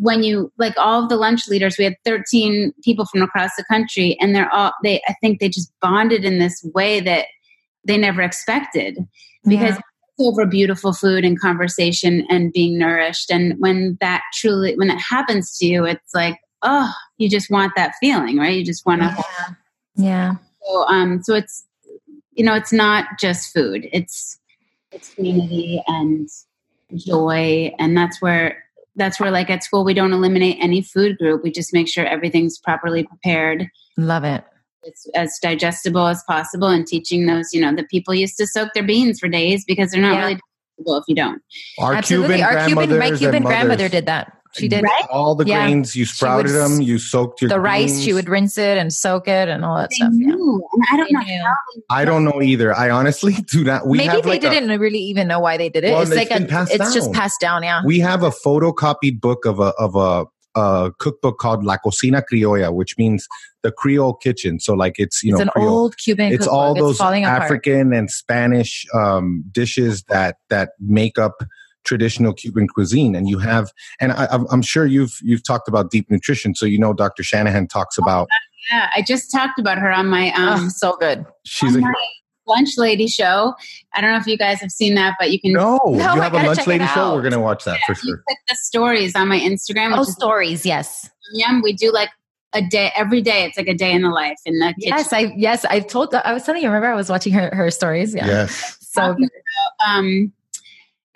when you like all of the lunch leaders, we had 13 people from across the country, and they're all they. I think they just bonded in this way that they never expected because Yeah. it's over beautiful food and conversation and being nourished. And when that truly, when that happens to you, it's like, oh, you just want that feeling, right? You just want to. yeah. Yeah. So, um, so it's you know, it's not just food. It's it's community and joy, and that's where that's where like at school we don't eliminate any food group. We just make sure everything's properly prepared. Love it. It's as digestible as possible, and teaching those you know the people used to soak their beans for days because they're not Yeah. really digestible if you don't. Our Absolutely. Cuban Our Cuban, my Cuban grandmother did that. She did Right? all the Yeah. grains. You sprouted would them. You soaked your the rice. She would rinse it and soak it and all that They stuff. Yeah. knew, and I don't They know knew. I don't know either. I honestly do not. We Maybe have they like didn't really even know why they did it. Well, it's it's like been a, passed it's just passed down. Yeah. we have a photocopied book of a of a, a cookbook called La Cocina Criolla, which means the Creole kitchen. So like it's you it's know an Creole. old Cuban. it's cookbook. all It's those apart. African and Spanish um, dishes that that make up traditional Cuban cuisine. And you have, and I, I'm- I'm sure you've you've talked about deep nutrition, so you know Dr. Shanahan talks about. yeah, I just talked about her on my um, Oh, so good. She's a my lunch lady show. I don't know if you guys have seen that, but you can no, No, you have a lunch lady show. We're gonna watch that for you sure. click the stories on my Instagram, Oh, which is stories. Yes. yum. We do like a day every day. It's like a day in the life in the kitchen. Yes. I yes. I've told. I was telling you. Remember, I was watching her her stories. Yeah. Yes. So good. Um,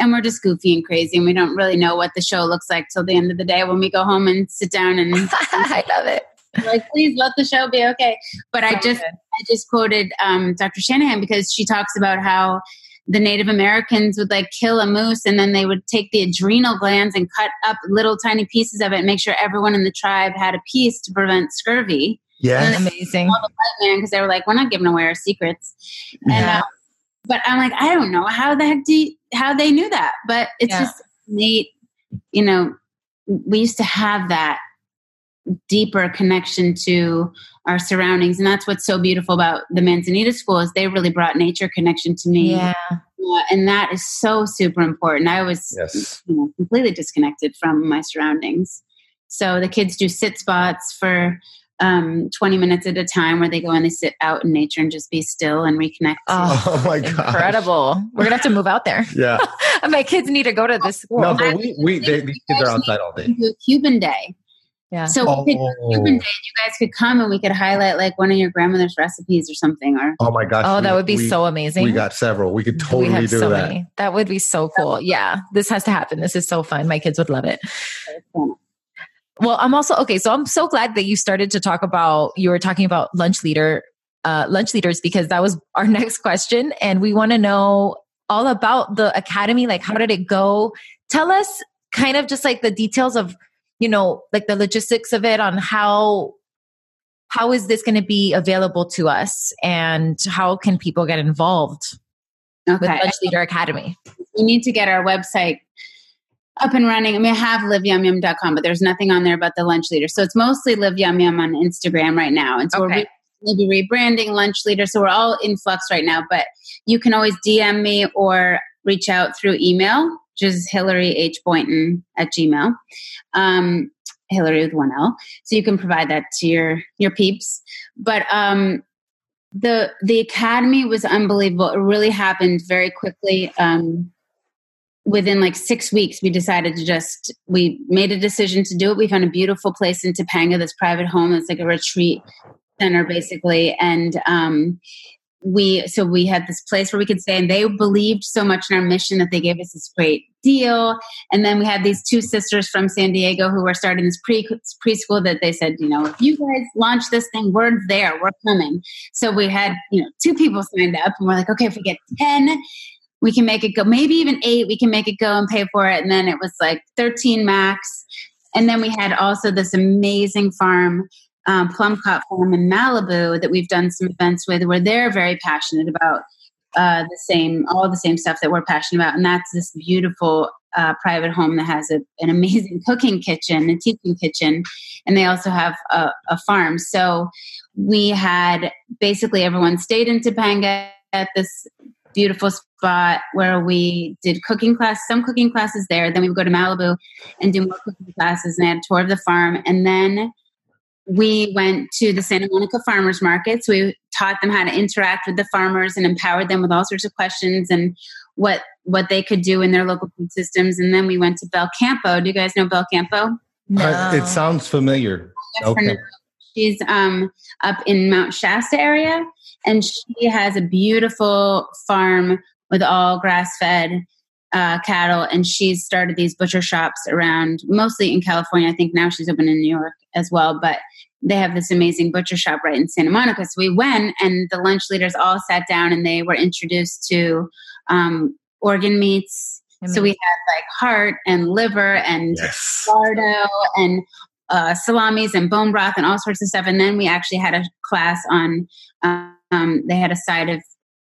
and we're just goofy and crazy, and we don't really know what the show looks like till the end of the day when we go home and sit down and I love it. like, please let the show be okay. But I just good. I just quoted um, Dr. Shanahan because she talks about how the Native Americans would like kill a moose and then they would take the adrenal glands and cut up little tiny pieces of it and make sure everyone in the tribe had a piece to prevent scurvy. Yeah, amazing. All the white man because they were like, we're not giving away our secrets. And Yeah. uh, but I'm like, I don't know how the heck do you, how they knew that, but it's Yeah. just neat. You know, we used to have that deeper connection to our surroundings, and that's what's so beautiful about the Manzanita School is they really brought nature connection to me, Yeah. Uh, and that is so super important. I was Yes. you know, completely disconnected from my surroundings. So the kids do sit spots for um, 20 minutes at a time where they go and they sit out in nature and just be still and reconnect. Oh, Oh my god. incredible. We're gonna have to move out there. Yeah. My kids need to go to this school. No, but we, we they, these kids are outside all day. do Cuban Day. yeah. So we could Cuban Day. You guys could come and we could highlight like one of your grandmother's recipes or something. Or Oh my gosh. Oh, that we- would be we- so amazing. We got several. We could We totally have do so that. many. That would be so cool. Yeah, this has to happen. This is so fun. My kids would love it. Well, I'm also okay. So I'm so glad that you started to talk about. You were talking about lunch leader, uh, lunch leaders, because that was our next question, and we want to know all about the academy. Like, how did it go? Tell us kind of just like the details of, you know, like the logistics of it on how how is this going to be available to us, and how can people get involved with okay, Lunch Leader Academy? we need to get our website up and running. I mean, I have liveyumyum.com, but there's nothing on there about the lunch leader. So it's mostly Live Yum Yum on Instagram right now. And so Okay. we're re- maybe rebranding lunch leader. So we're all in flux right now, but you can always DM me or reach out through email, which is Hilary H. Boynton at Gmail. Um, Hilary with one L. So you can provide that to your, your peeps. But, um, the the academy was unbelievable. It really happened very quickly. Um, within like six weeks, we decided to just we made a decision to do it. We found a beautiful place in Topanga, this private home. It's like a retreat center, basically, and um, we so we had this place where we could stay and they believed so much in our mission that they gave us this great deal and then we had these two sisters from san diego who were starting this pre preschool that they said you know if you guys launch this thing we're there we're coming so we had you know two people signed up and we're like okay if we get 10 we can make it go maybe even eight we can make it go and pay for it and then it was like 13 max and then we had also this amazing farm um, Plum Cot Farm in Malibu that we've done some events with where they're very passionate about uh, the same, all the same stuff that we're passionate about. And that's this beautiful uh, private home that has a, an amazing cooking kitchen and teaching kitchen. And they also have a, a farm. So we had basically everyone stayed in Topanga at this beautiful spot where we did cooking class, some cooking classes there. Then we would go to Malibu and do more cooking classes and I had a tour of the farm. And then we went to the Santa Monica farmers markets. We taught them how to interact with the farmers and empowered them with all sorts of questions and what what they could do in their local food systems. And then we went to Belcampo. Do you guys know Belcampo? No. Uh, it sounds familiar. Okay. She's um, up in Mount Shasta area, and she has a beautiful farm with all grass fed uh, cattle, and she's started these butcher shops around, mostly in California. I think now she's open in New York as well, but they have this amazing butcher shop right in Santa Monica. So we went, and the lunch leaders all sat down, and they were introduced to um, organ meats. So we had like heart and liver and yes. lardo and uh, salamis and bone broth and all sorts of stuff. And then we actually had a class on. Um, they had a side of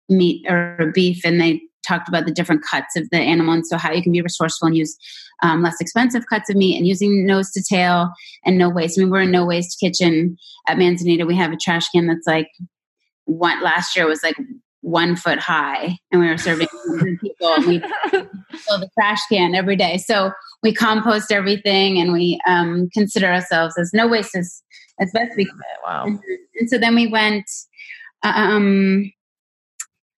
meat or beef, and they talked about the different cuts of the animal and so how you can be resourceful and use um, less expensive cuts of meat and using nose to tail and no waste. I mean, we're in no waste kitchen at Manzanita. We have a trash can that's like one last year was like one foot high, and we were serving people. And we fill the trash can every day. So we compost everything, and we um, consider ourselves as no waste as as best we can. Wow! And, and so then we went. Um,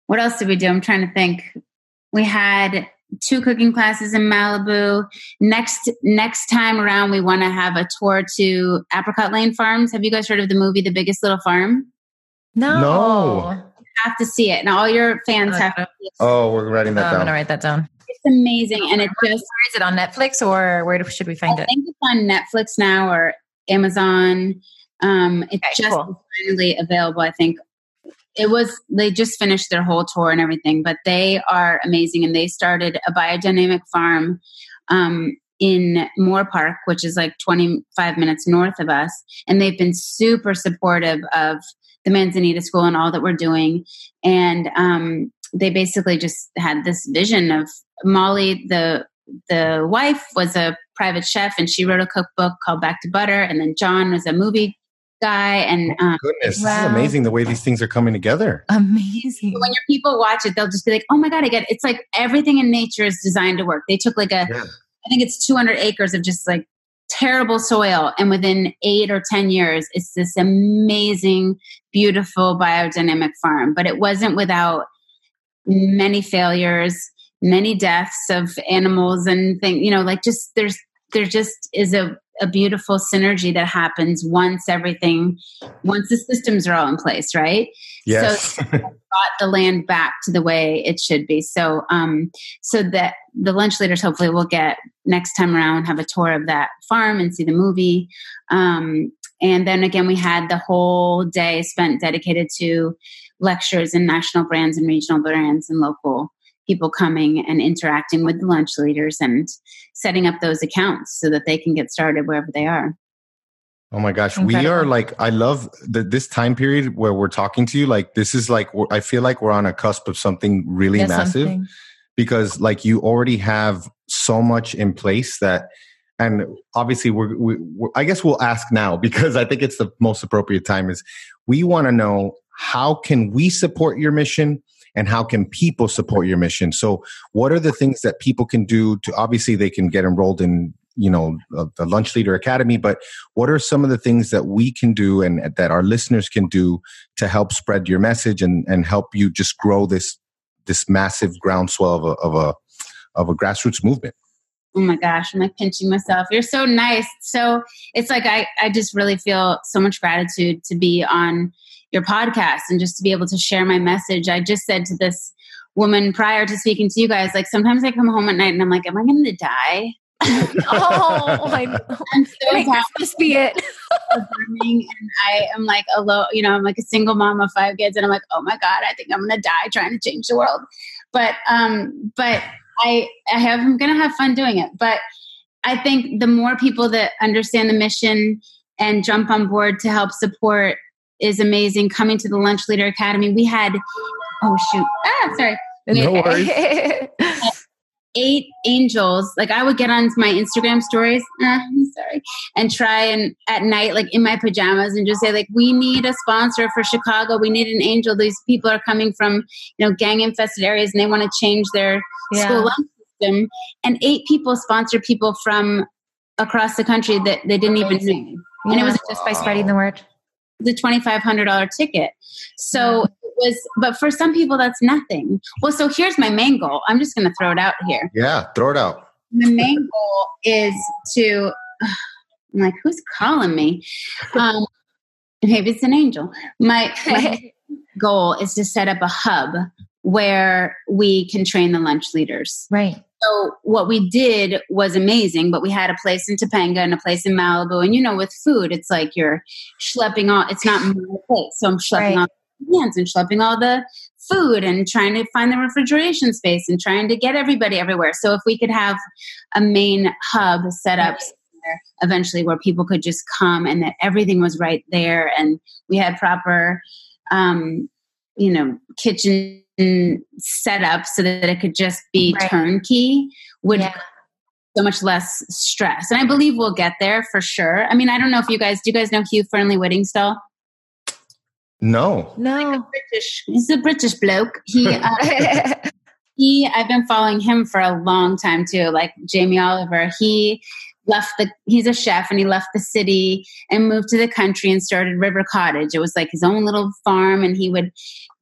what else did we do? I'm trying to think. We had two cooking classes in Malibu. Next next time around, we want to have a tour to Apricot Lane Farms. Have you guys heard of the movie The Biggest Little Farm? No. No. You have to see it, and all your fans have to. Oh, we're writing that oh, down. I'm gonna write that down. It's amazing, and it just. Is it on Netflix or where should we find I it? I think it's on Netflix now or Amazon. Um, it's Okay, just cool. finally available. I think it was they just finished their whole tour and everything, but they are amazing, and they started a biodynamic farm um, in Moorpark, which is like 25 minutes north of us, and they've been super supportive of the Manzanita School and all that we're doing, and um, they basically just had this vision of Molly the the wife was a private chef and she wrote a cookbook called Back to Butter, and then John was a movie guy, and um, Goodness, this is amazing the way these things are coming together. Amazing. when your people watch it, they'll just be like, "Oh my god, I get it." It's like everything in nature is designed to work. They took like a, Yeah. I think it's 200 acres of just like terrible soil, and within eight or 10 years, it's this amazing, beautiful biodynamic farm. But it wasn't without many failures, many deaths of animals, and things You know, like just there's there just is a a beautiful synergy that happens once everything once the systems are all in place right Yes. brought the land back to the way it should be. So, um, so that the lunch leaders hopefully will get next time around have a tour of that farm and see the movie. Um, and then again, we had the whole day spent dedicated to lectures and national brands and regional brands and local people coming and interacting with the lunch leaders and setting up those accounts so that they can get started wherever they are. Oh my gosh, we are like I love the, this time period where we're talking to you. Like this is like I feel like we're on a cusp of something really Yeah, massive something. because like you already have so much in place that, and obviously we're, we, we're I guess we'll ask now because I think it's the most appropriate time. Is we want to know how can we support your mission and how can people support your mission so what are the things that people can do to obviously they can get enrolled in you know the lunch leader academy but what are some of the things that we can do and that our listeners can do to help spread your message and and help you just grow this this massive groundswell of a of a of a grassroots movement Oh my gosh, I'm like pinching myself. You're so nice. So it's like I, I just really feel so much gratitude to be on your podcast and just to be able to share my message. I just said to this woman prior to speaking to you guys, like sometimes I come home at night and I'm like, am I going to die? oh, I know. I'm so. This be it. and I am like alone, you know, I'm like a single mom of five kids, and I'm like, oh my god, I think I'm gonna die trying to change the world. But um, but I I have I'm gonna have fun doing it. But I think the more people that understand the mission and jump on board to help support is amazing. Coming to the Lunch Leader Academy, we had oh shoot ah sorry. No worries. eight angels. Like I would get on my Instagram stories, eh, sorry, and try and at night, like in my pajamas, and just say like, "We need a sponsor for Chicago. We need an angel. These people are coming from you know gang infested areas, and they want to change their yeah. school lunch system." And eight people sponsor people from across the country that they didn't even know, yeah. and it was just by spreading the word. The twenty five hundred dollar ticket. So it was, but for some people, that's nothing. Well, so here's my main goal. I'm just going to throw it out here. Yeah, throw it out. My main goal is to, I'm like, who's calling me? Um, maybe it's an angel. My, my goal is to set up a hub where we can train the lunch leaders. Right. So what we did was amazing, but we had a place in Topanga and a place in Malibu. And you know, with food, it's like you're schlepping all. It's not my place, so I'm schlepping right. all hands and schlepping all the food and trying to find the refrigeration space and trying to get everybody everywhere. So if we could have a main hub set up eventually where people could just come and that everything was right there and we had proper um, you know kitchen set up so that it could just be right. turnkey would yeah. so much less stress and i believe we'll get there for sure i mean i don't know if you guys do you guys know hugh Fearnley Whittingstall no. No. British. He's a British bloke. He uh, he I've been following him for a long time too, like Jamie Oliver. He left the he's a chef and he left the city and moved to the country and started River Cottage. It was like his own little farm and he would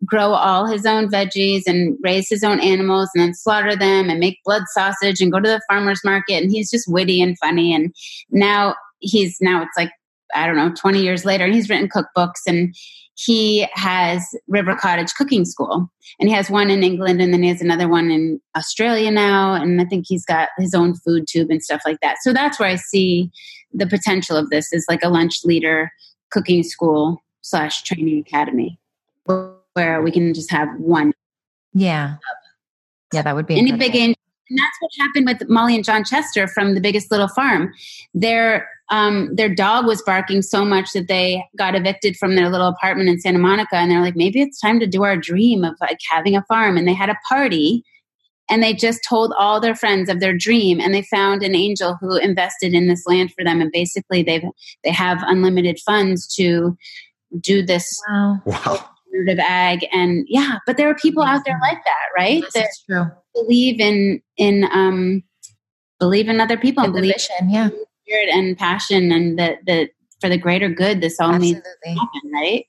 grow all his own veggies and raise his own animals and then slaughter them and make blood sausage and go to the farmers market and he's just witty and funny and now he's now it's like I don't know 20 years later and he's written cookbooks and he has River Cottage Cooking School, and he has one in England, and then he has another one in Australia now, and I think he's got his own food tube and stuff like that. So that's where I see the potential of this is like a lunch leader cooking school slash training academy, where we can just have one. Yeah, yeah, that would be any big. And that's what happened with Molly and John Chester from The Biggest Little Farm. They're um, their dog was barking so much that they got evicted from their little apartment in Santa Monica. And they're like, maybe it's time to do our dream of like having a farm. And they had a party and they just told all their friends of their dream and they found an angel who invested in this land for them and basically they've they have unlimited funds to do this wow. wow. ag and yeah but there are people out there like that right That's true. Believe in in um believe in other people and believe vision, yeah spirit and passion and the the for the greater good this all Absolutely. needs to happen right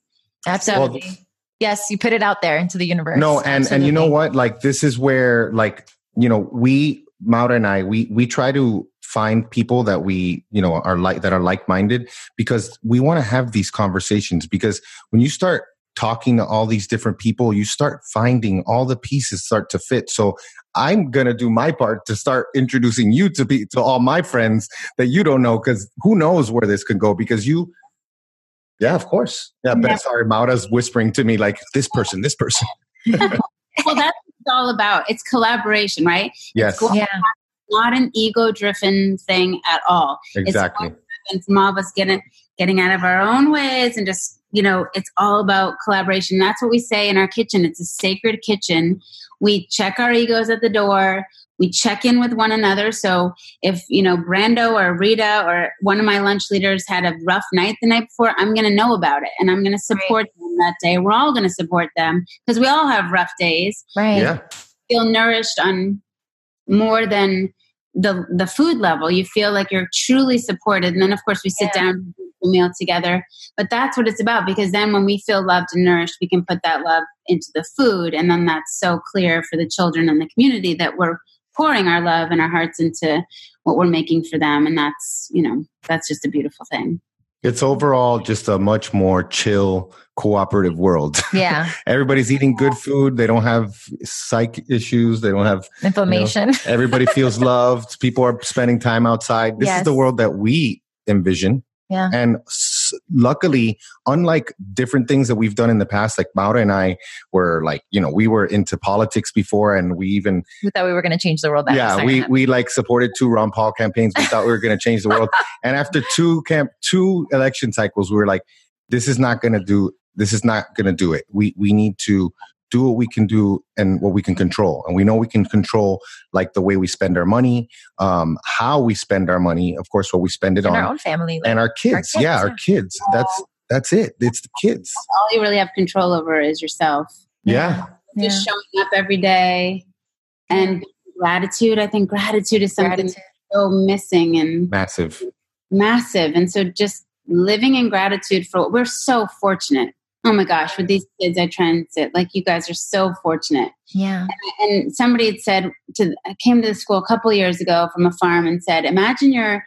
Absolutely. Well, yes you put it out there into the universe no and Absolutely. and you know what like this is where like you know we Maura and I we we try to find people that we you know are like that are like-minded because we want to have these conversations because when you start talking to all these different people you start finding all the pieces start to fit. So I'm going to do my part to start introducing you to be to all my friends that you don't know because who knows where this could go because you yeah of course. Yeah but sorry maura's whispering to me like this person this person. Well that's all about. It's collaboration right? Yes. it's yeah. not an ego driven thing at all. Exactly. it's from all of us getting getting out of our own ways and just you know it's all about collaboration. That's what we say in our kitchen. It's a sacred kitchen. We check our egos at the door. We check in with one another. So if you know brando or rita or one of my lunch leaders had a rough night the night before i'm going to know about it and i'm going to support right. them that day. We're all going to support them because we all have rough days. Right. Yeah. Feel nourished on more than the the food level you feel like you're truly supported and then of course we sit yeah. down meal together. But that's what it's about because then when we feel loved and nourished, we can put that love into the food. And then that's so clear for the children and the community that we're pouring our love and our hearts into what we're making for them. And that's, you know, that's just a beautiful thing. It's overall just a much more chill, cooperative world. Yeah. Everybody's eating good food. They don't have psych issues. They don't have Inflammation. You know, everybody feels loved. People are spending time outside. This Yes. is the world that we envision. Yeah. And s- luckily, unlike different things that we've done in the past, like Maura and I were like, you know, we were into politics before and we even we thought we were going to change the world. That yeah, we we like supported two Ron Paul campaigns. We thought we were going to change the world, and after two camp two election cycles, we were like, "This is not going to do. This is not going to do it. We we need to do what we can do and what we can control, and we know we can control like the way we spend our money, um, how we spend our money, of course, what we spend it in on, our own family. like- and our kids. kids, yeah, our yeah. kids. That's that's it. It's the kids. All you really have control over is yourself. Yeah, Yeah. Just showing up every day and gratitude. I think gratitude is something Gratitude. so missing and massive. massive. And so just living in gratitude for we're so fortunate. Oh my gosh, with these kids I transit, like you guys are so fortunate. Yeah. And somebody had said to I came to the school a couple years ago from a farm and said, Imagine you're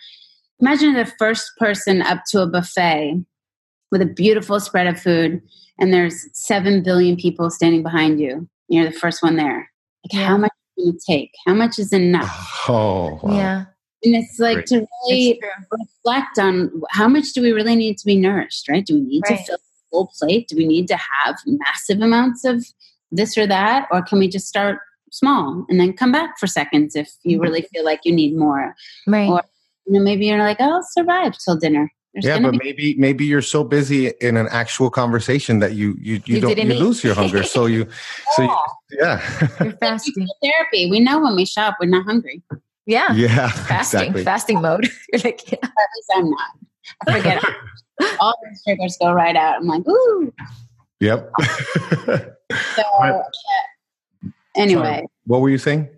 imagine the first person up to a buffet with a beautiful spread of food and there's seven billion people standing behind you. You're the first one there. Like Yeah. how much do you take? How much is enough? Oh, wow. Yeah. And it's like Great. to really reflect on how much do we really need to be nourished, right? Do we need Right. to fill a full plate? Do we need to have massive amounts of this or that? Or can we just start small and then come back for seconds if you mm-hmm. really feel like you need more? Right. Or you know, maybe you're like, oh, I'll survive till dinner. There's Yeah, but be- maybe maybe you're so busy in an actual conversation that you you, you, You don't you eat. lose your hunger. So you so you, yeah You're fasting. therapy. We know when we shop, we're not hungry. Yeah. yeah Fasting. exactly. Fasting mode. You're like, yeah. At least I'm not. I forget. All the sugars go right out. I'm like, ooh. Yep. So yeah. anyway, Sorry. what were you saying?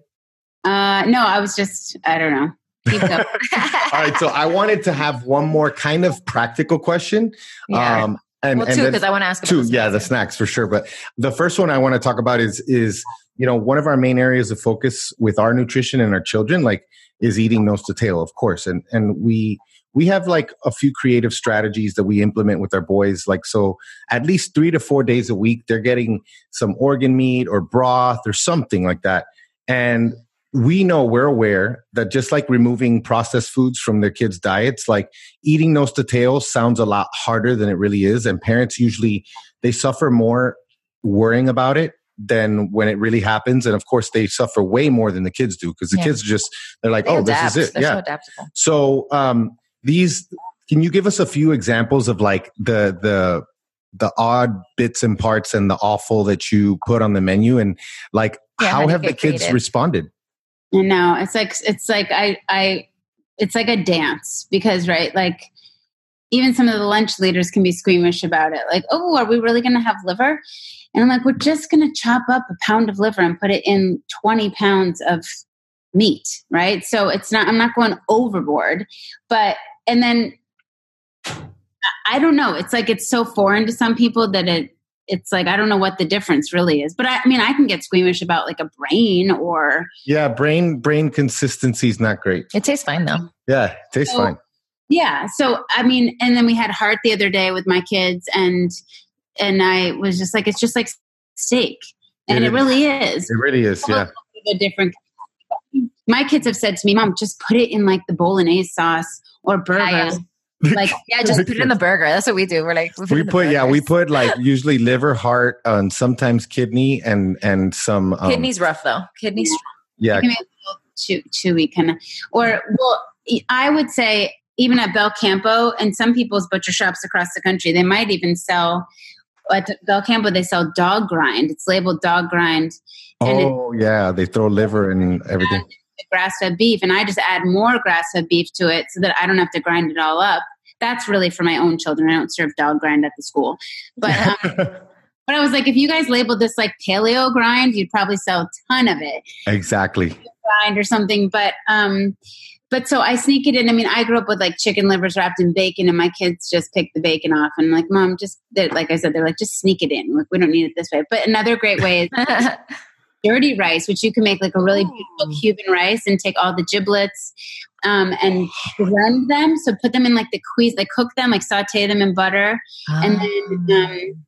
uh, no, I was just, I don't know. All right, so I wanted to have one more kind of practical question. yeah. Um, and, well, and two, because I want to ask two yeah the snacks. snacks for sure but the first one i want to talk about is is you know one of our main areas of focus with our nutrition and our children like is eating nose to tail of course and and we we have like a few creative strategies that we implement with our boys like so at least three to four days a week they're getting some organ meat or broth or something like that and we know we're aware that just like removing processed foods from their kids diets like eating those to tail sounds a lot harder than it really is and parents usually they suffer more worrying about it than when it really happens and of course they suffer way more than the kids do because the Yeah. kids just they're like They oh adapt. this is it They're so yeah adaptable. so um these can you give us a few examples of like the the the odd bits and parts and the offal that you put on the menu and like Yeah, how you have the kids creative? responded? I know it's like it's like I I it's like a dance because right like even some of the lunch leaders can be squeamish about it. Like oh are we really going to have liver? And I'm like we're just going to chop up a pound of liver and put it in 20 pounds of meat right so it's not I'm not going overboard but and then I- I don't know it's like it's so foreign to some people that it it's like I don't know what the difference really is but I, I mean I can get squeamish about like a brain or yeah brain brain consistency is not great It tastes fine though. yeah tastes So- fine Yeah. So I mean, and then we had heart the other day with my kids, and and I was just like, it's just like steak, and It it, is. really is. it really is yeah A different. My kids have said to me, "Mom, just put it in like the bolognese sauce or burger." Yeah, yeah. Like, Yeah, just put it in the burger. That's what we do. We're like, we it in put yeah we put like usually liver heart and sometimes kidney and and some um, kidneys rough though. Kidneys. Strong. Yeah it can be a little chew, chewy kind of. Or well, I would say even at Belcampo and some people's butcher shops across the country, they might even sell. At Belcampo, they sell dog grind. It's labeled dog grind. and oh yeah they throw liver and everything grass fed beef and I just add more grass fed beef to it so that I don't have to grind it all up. That's really for my own children. I don't serve dog grind at the school. But um, but I was like, if you guys labeled this like paleo grind, you'd probably sell a ton of it. exactly Grind or something. But um but so I sneak it in. I mean, I grew up with like chicken livers wrapped in bacon, and my kids just pick the bacon off. And I'm like, Mom, just like I said, they're like, just sneak it in. Like we don't need it this way. But another great way is dirty rice, which you can make like a really beautiful Ooh. Cuban rice and take all the giblets um, and blend them. So put them in like the cuis, like cook them, like saute them in butter, and then um,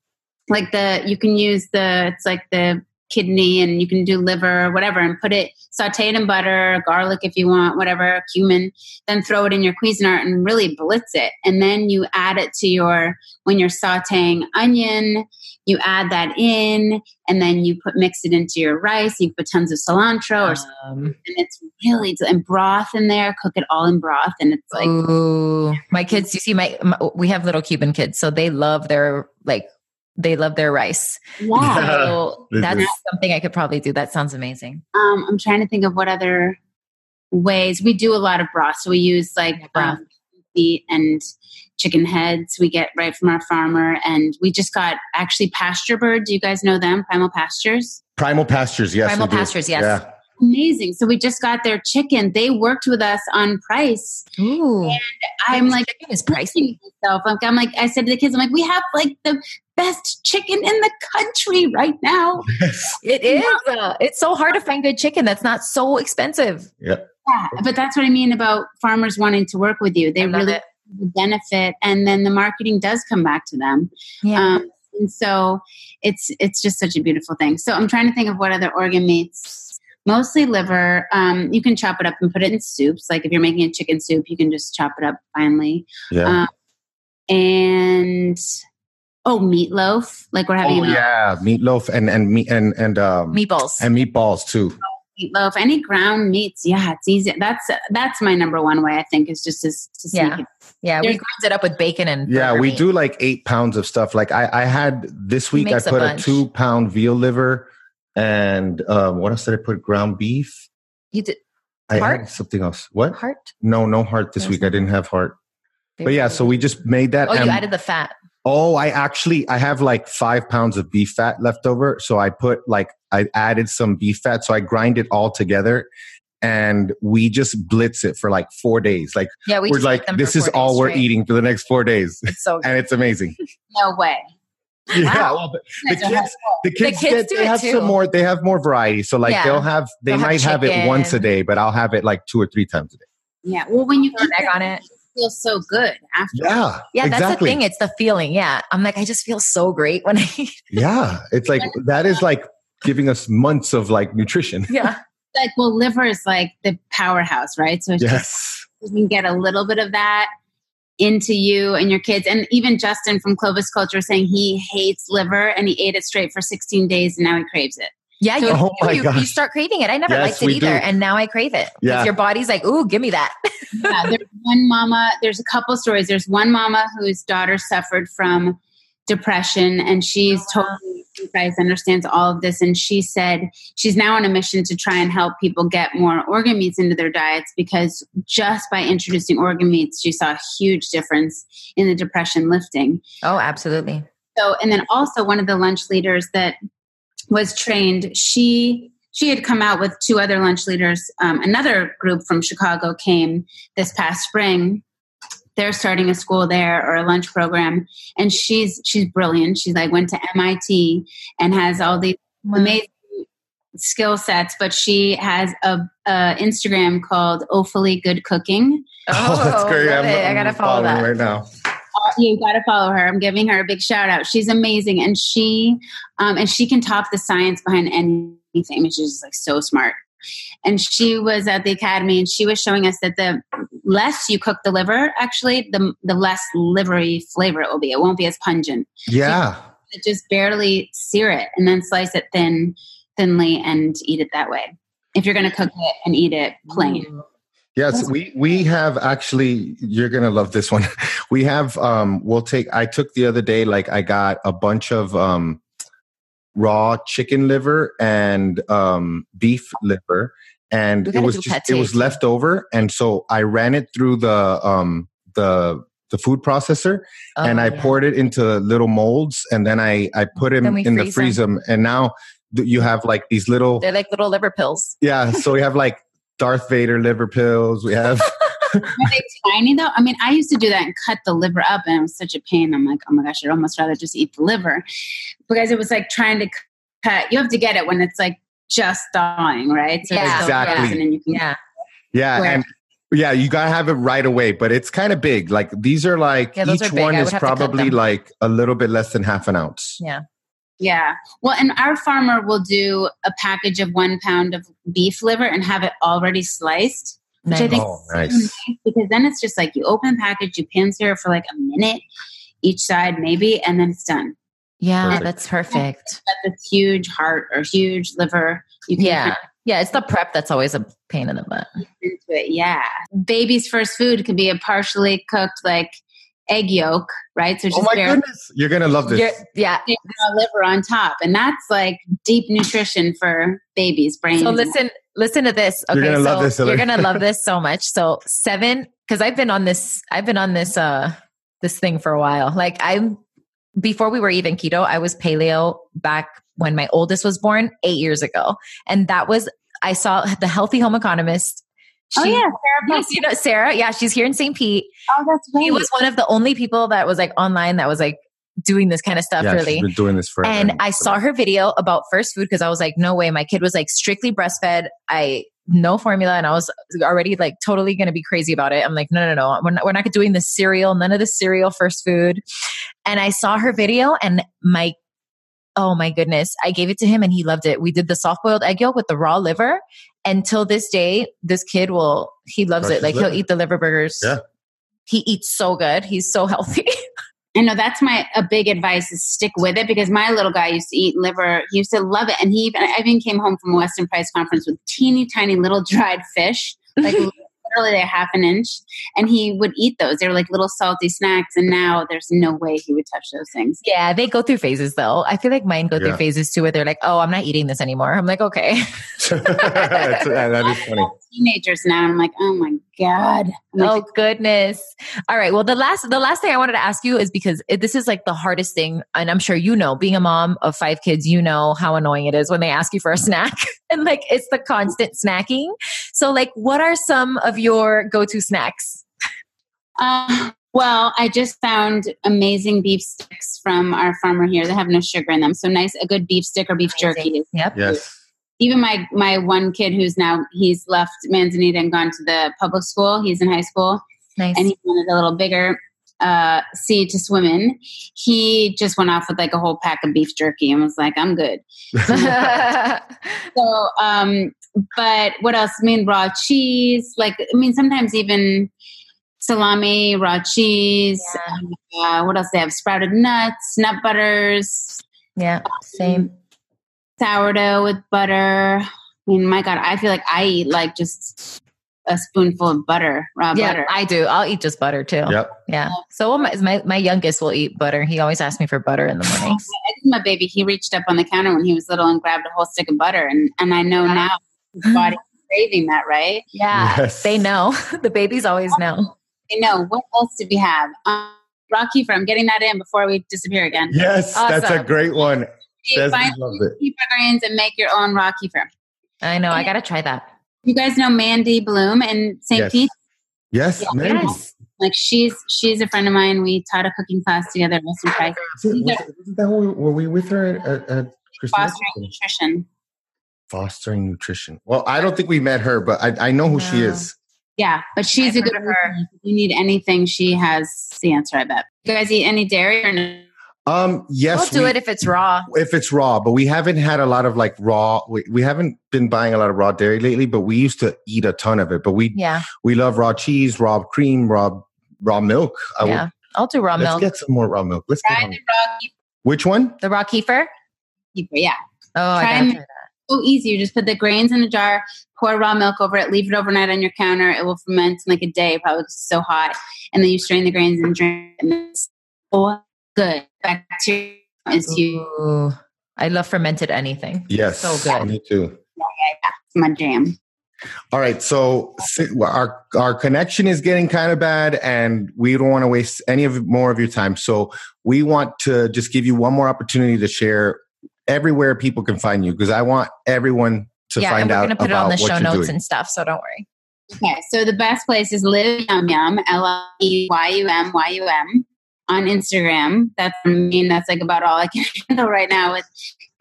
like the you can use the it's like the kidney and you can do liver or whatever and put it saute it in butter garlic if you want whatever cumin then throw it in your cuisinart and really blitz it and then you add it to your when you're sauteing onion you add that in and then you put mix it into your rice you put tons of cilantro or Um, and it's really and broth in there cook it all in broth and it's like Ooh, my kids. You see, my, my we have little Cuban kids, so they love their like they love their rice. yeah So that's something I could probably do. That sounds amazing. um, I'm trying to think of what other ways we do a lot of broth. So we use like Broth. um, beet and chicken heads we get right from our farmer, and we just got actually Pasturebird. Do you guys know them? Primal Pastures. Primal Pastures, yes. Primal we do. Pastures, yes. Yeah. Amazing. So we just got their chicken. They worked with us on price. Ooh, And I'm like chicken is pricing myself. Like, I'm like, I said to the kids, I'm like, we have like the best chicken in the country right now. It is. Uh, it's so hard to find good chicken that's not so expensive. Yeah. Yeah, but that's what I mean about farmers wanting to work with you. They really it. benefit, and then the marketing does come back to them. Yeah. Um, and so it's it's just such a beautiful thing. So I'm trying to think of what other organ meats. Mostly liver. Um, you can chop it up and put it in soups. Like if you're making a chicken soup, you can just chop it up finely. Yeah. Um, and oh, meatloaf. Like we're having oh, a yeah. Meatloaf and and meat and and um Meatballs. and meatballs too. meatloaf. Any ground meats. Yeah, it's easy. That's that's my number one way. I think is just to, to sneak Yeah. it yeah, we there's- grind it up with bacon and Yeah, we meat. do like eight pounds of stuff. Like I, I had this week. I makes a put a, two pound veal liver and um, what else did I put? Ground beef. You did I Heart? had something else. What? heart. No, no heart this There's week. I didn't have heart. But yeah, so we just made that. Oh, you added the fat. Oh, I actually I have like five pounds of beef fat left over. So I put like I added some beef fat. So I grind it all together and we just blitz it for like four days. Like Yeah, we we are just like them this is all days we're eating for the next four days. It's so and it's amazing. No way. Yeah. Well, the, the You guys kids the kids, kids get, do they it have too. some more they have more variety. So like Yeah. they'll have they They'll might have, it once a day, but I'll have it like two or three times a day. Yeah. Well, when you throw eat an egg on it. Feels so good after. Yeah. Yeah, that's the thing. It's the feeling. Yeah, I'm like, I just feel so great when I. eat. Yeah. It's like that is like giving us months of like nutrition. yeah, Like, well, liver is like the powerhouse, right? So it's just Yes. you can get a little bit of that into you and your kids. And even Justin from Clovis Culture saying he hates liver and he ate it straight for 16 days and now he craves it. Yeah. You, Oh my you, you start craving it. I never Yes, liked it either, do. and now I crave it. Yeah. your body's like, ooh, give me that. yeah, there's one mama, there's a couple stories. There's one mama whose daughter suffered from depression and she's uh-huh. totally you guys understands all of this and she said she's now on a mission to try and help people get more organ meats into their diets because just by introducing organ meats she saw a huge difference in the depression lifting Oh, absolutely. so and then also one of the lunch leaders that was trained. She she had come out with two other lunch leaders. Um, another group from chicago came this past spring. They're starting a school there or a lunch program. And she's she's brilliant. She's like went to mit and has all these amazing skill sets but she has a, a instagram called Offally Good Cooking. Oh, love it. I gotta follow that. right now. You got to follow her. I'm giving her a big shout out. She's amazing, and she um, and she can talk the science behind anything. I mean, she's just like so smart. And she was at the academy, and she was showing us that the less you cook the liver, actually, the the less livery flavor it will be. It won't be as pungent. Yeah. Just barely sear it, and then slice it thin, thinly, and eat it that way. If you're going to cook it and eat it plain, Yes, we we have actually. You're gonna love this one. We have. Um, we'll take. I took the other day. Like I got a bunch of um, raw chicken liver and um, beef liver, and it was just it was left over, and so I ran it through the um, the the food processor, and Oh, I yeah. poured it into little molds, and then I I put them in the freeze freeze them, and now you have like these little They're like little liver pills. yeah. So we have like Darth Vader liver pills. We have. Are they tiny though? I mean, I used to do that and cut the liver up, and it was such a pain. I'm like, oh my gosh, I'd almost rather just eat the liver because it was like trying to cut. You have to get it when it's like just thawing, right? So Yeah. it's Exactly. frozen and you can Yeah. Yeah, and yeah, you gotta have it right away. But it's kind of big. Like these are like Yeah, each are one I is would have to cut probably like a little bit less than half an ounce. Yeah. Yeah. Well, and our farmer will do a package of one pound of beef liver and have it already sliced. Which I think- Oh, nice. Because then it's just like you open the package, you pan sear for like a minute each side, maybe, and then it's done. Yeah, Perfect. that's perfect. Got this huge heart or huge liver. You can Yeah. Yeah, it's the prep that's always a pain in the butt. into it. Yeah. Baby's first food could be a partially cooked like egg yolk, right? So Oh my bare goodness, you're gonna love this. You're- yeah. raw liver on top, and that's like deep nutrition for babies' brains. So listen, listen to this. Okay, You're gonna so love this, you're gonna love this so much. So seven, because I've been on this, I've been on this, uh, this thing for a while. Like I'm before we were even keto, I was paleo back when my oldest was born eight years ago, and that was I saw the Healthy Home Economist. Oh yeah, Sarah Yes, you know Sarah. Yeah, she's here in St. Pete. Oh, that's right. She was one of the only people that was like online that was like doing this kind of stuff. yeah, really, she's been doing this forever. and I saw her video about first food because I was like, no way. My kid was like strictly breastfed. I no formula, and I was already like totally going to be crazy about it. I'm like, no, no, no, we're not, we're not doing the cereal. None of the cereal first food. And I saw her video, and my oh my goodness, I gave it to him, and he loved it. We did the soft boiled egg yolk with the raw liver. Until this day, this kid will he loves Crushes it. Like liver. he'll eat the liver burgers. Yeah. He eats so good. He's so healthy. I know that's my a big advice is stick with it because my little guy used to eat liver. He used to love it, and he even I even came home from a Weston Price conference with teeny tiny little dried fish, like literally a half an inch, and he would eat those. They were like little salty snacks, and now there's no way he would touch those things. Yeah, they go through phases though. I feel like mine go Yeah. through phases too where they're like, oh, I'm not eating this anymore. I'm like, okay. Uh, that is funny. Teenagers now, I'm like, oh my god. Like, oh goodness. All right. Well, the last the last thing I wanted to ask you is because it, this is like the hardest thing, and I'm sure you know, being a mom of five kids, you know how annoying it is when they ask you for a snack, and like it's the constant snacking. So, like, what are some of your go to snacks? Uh, well, I just found amazing beef sticks from our farmer here. They have no sugar in them, so nice. A good beef stick or beef jerky. Yep. Yes. Even my my one kid who's now he's left Manzanita and gone to the public school. He's in high school Nice. and he wanted a little bigger uh sea to swim in. He just went off with like a whole pack of beef jerky and was like, I'm good. So um but what else? I mean raw cheese, like I mean sometimes even salami, raw cheese, uh, what else they have? Sprouted nuts, nut butters, yeah. Same. Sourdough with butter. I mean, my God, I feel like I eat like just a spoonful of butter, raw Yeah, butter. I do. I'll eat just butter too. Yep. Yeah. So my, my my youngest will eat butter. He always asks me for butter in the mornings. I think my baby, he reached up on the counter when he was little and grabbed a whole stick of butter, and and I know Yeah. now his body's craving that, right? Yeah. Yes. They know. the babies always know. They know. What else did we have? Um, raw kefir. I'm getting that in before we disappear again. Yes, that's a great one. You Desmond find loves it. and make your own raw kefir. I know. I gotta try that. You guys know Mandy Bloom in St. Yes. Pete? Yes, Yeah. Mandy. Yes. Like she's she's a friend of mine. We taught a cooking class together at Weston Price. Was it- was it- Wasn't that when we, were we with her at, at, at Fostering nutrition. Fostering nutrition. Well, I don't think we met her, but I, I know who she is. Yeah, but she's I've a good heard her. If you need anything, she has the answer. I bet. You guys eat any dairy or no? Um, yes, we'll do we- it if it's raw. if it's raw, but we haven't had a lot of like raw. We, we haven't been buying a lot of raw dairy lately, but we used to eat a ton of it. But we Yeah. we love raw cheese, raw cream, raw raw milk. I would- yeah. I'll do raw milk. let's get some more raw milk. Let's get Try on. the raw Which one? the raw kefir. kefir. Yeah, Oh, I gotta try that. so easy. You just put the grains in a jar, pour raw milk over it, leave it overnight on your counter. It will ferment in like a day, probably because it's so hot. And then you strain the grains and drink. And it's so good. Bacteria is huge. Ooh, I love fermented anything. Yes, So good. Me too. It's my jam. All right, so our our connection is getting kind of bad, and we don't want to waste any of more of your time. So we want to just give you one more opportunity to share everywhere people can find you, because I want everyone to yeah, find and we're gonna put it on the show notes doing. and stuff. So don't worry. Okay, so the best place is Live Yum Yum, L I E Y U M Y U M, on Instagram. That's I mean, that's like about all I can handle right now with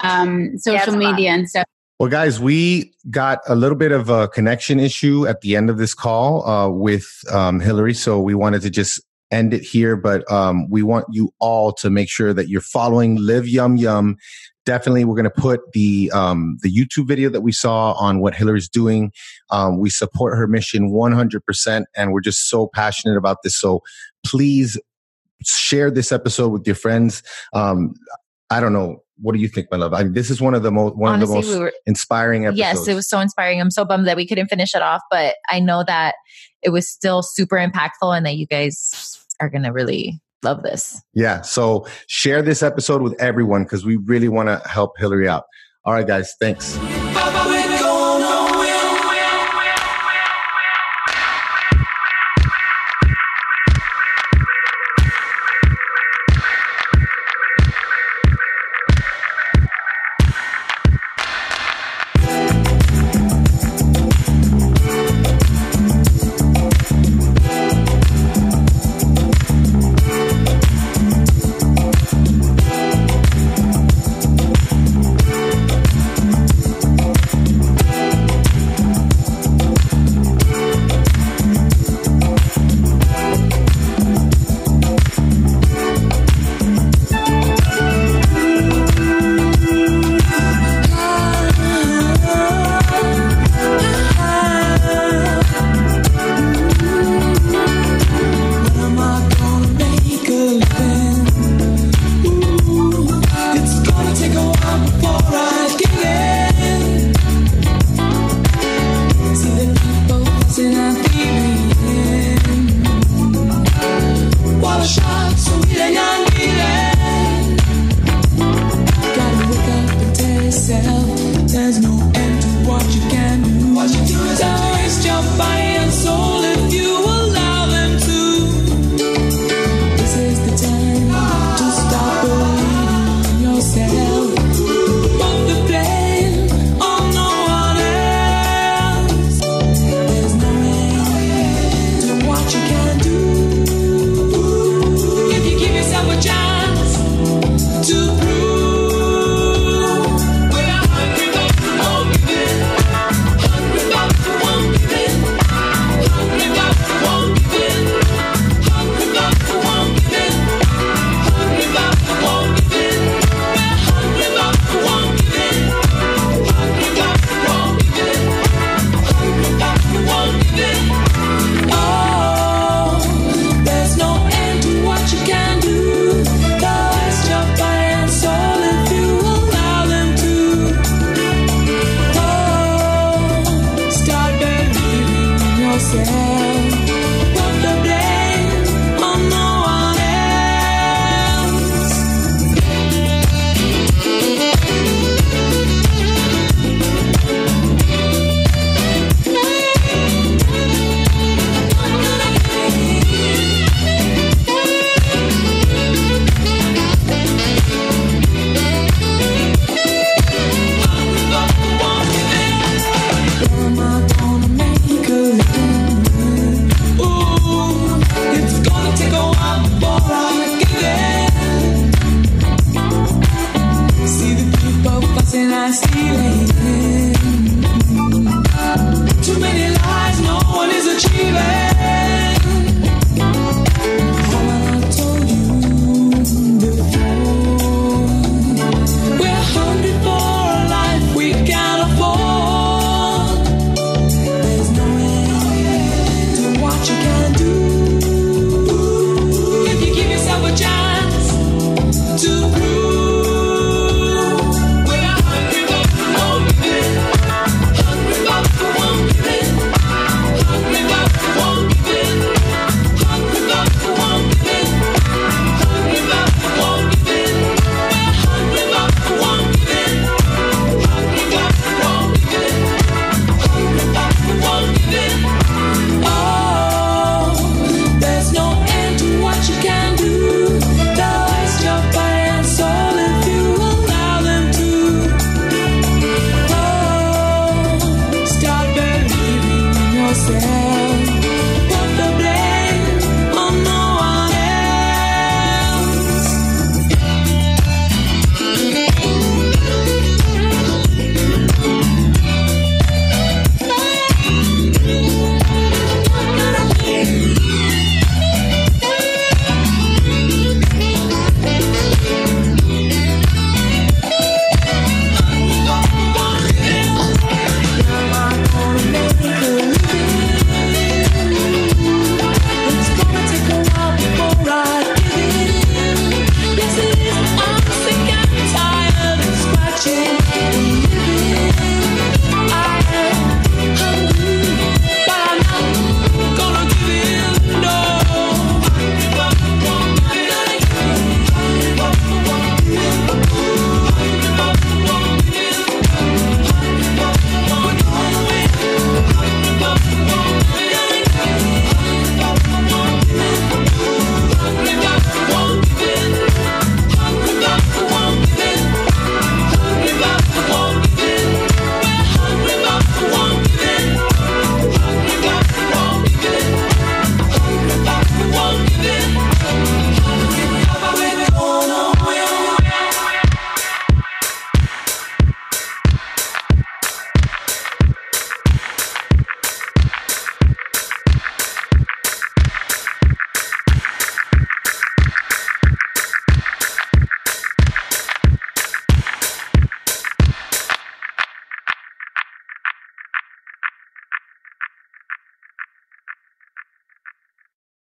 um, social a lot. media and stuff. Well, guys, we got a little bit of a connection issue at the end of this call uh, with um, Hilary, so we wanted to just end it here. But um, we want you all to make sure that you're following Live Yum Yum. Definitely, we're going to put the um, the YouTube video that we saw on what Hilary's doing. Um, we support her mission 100%, and we're just so passionate about this. So please share this episode with your friends. Um, I don't know what do you think, my love? I mean, this is one of the most one Honestly, of the most we were, inspiring episodes. Yes, it was so inspiring. I'm so bummed that we couldn't finish it off, but I know that it was still super impactful and that you guys are gonna really love this. Yeah. So share this episode with everyone because we really want to help Hilary out. All right, guys. Thanks.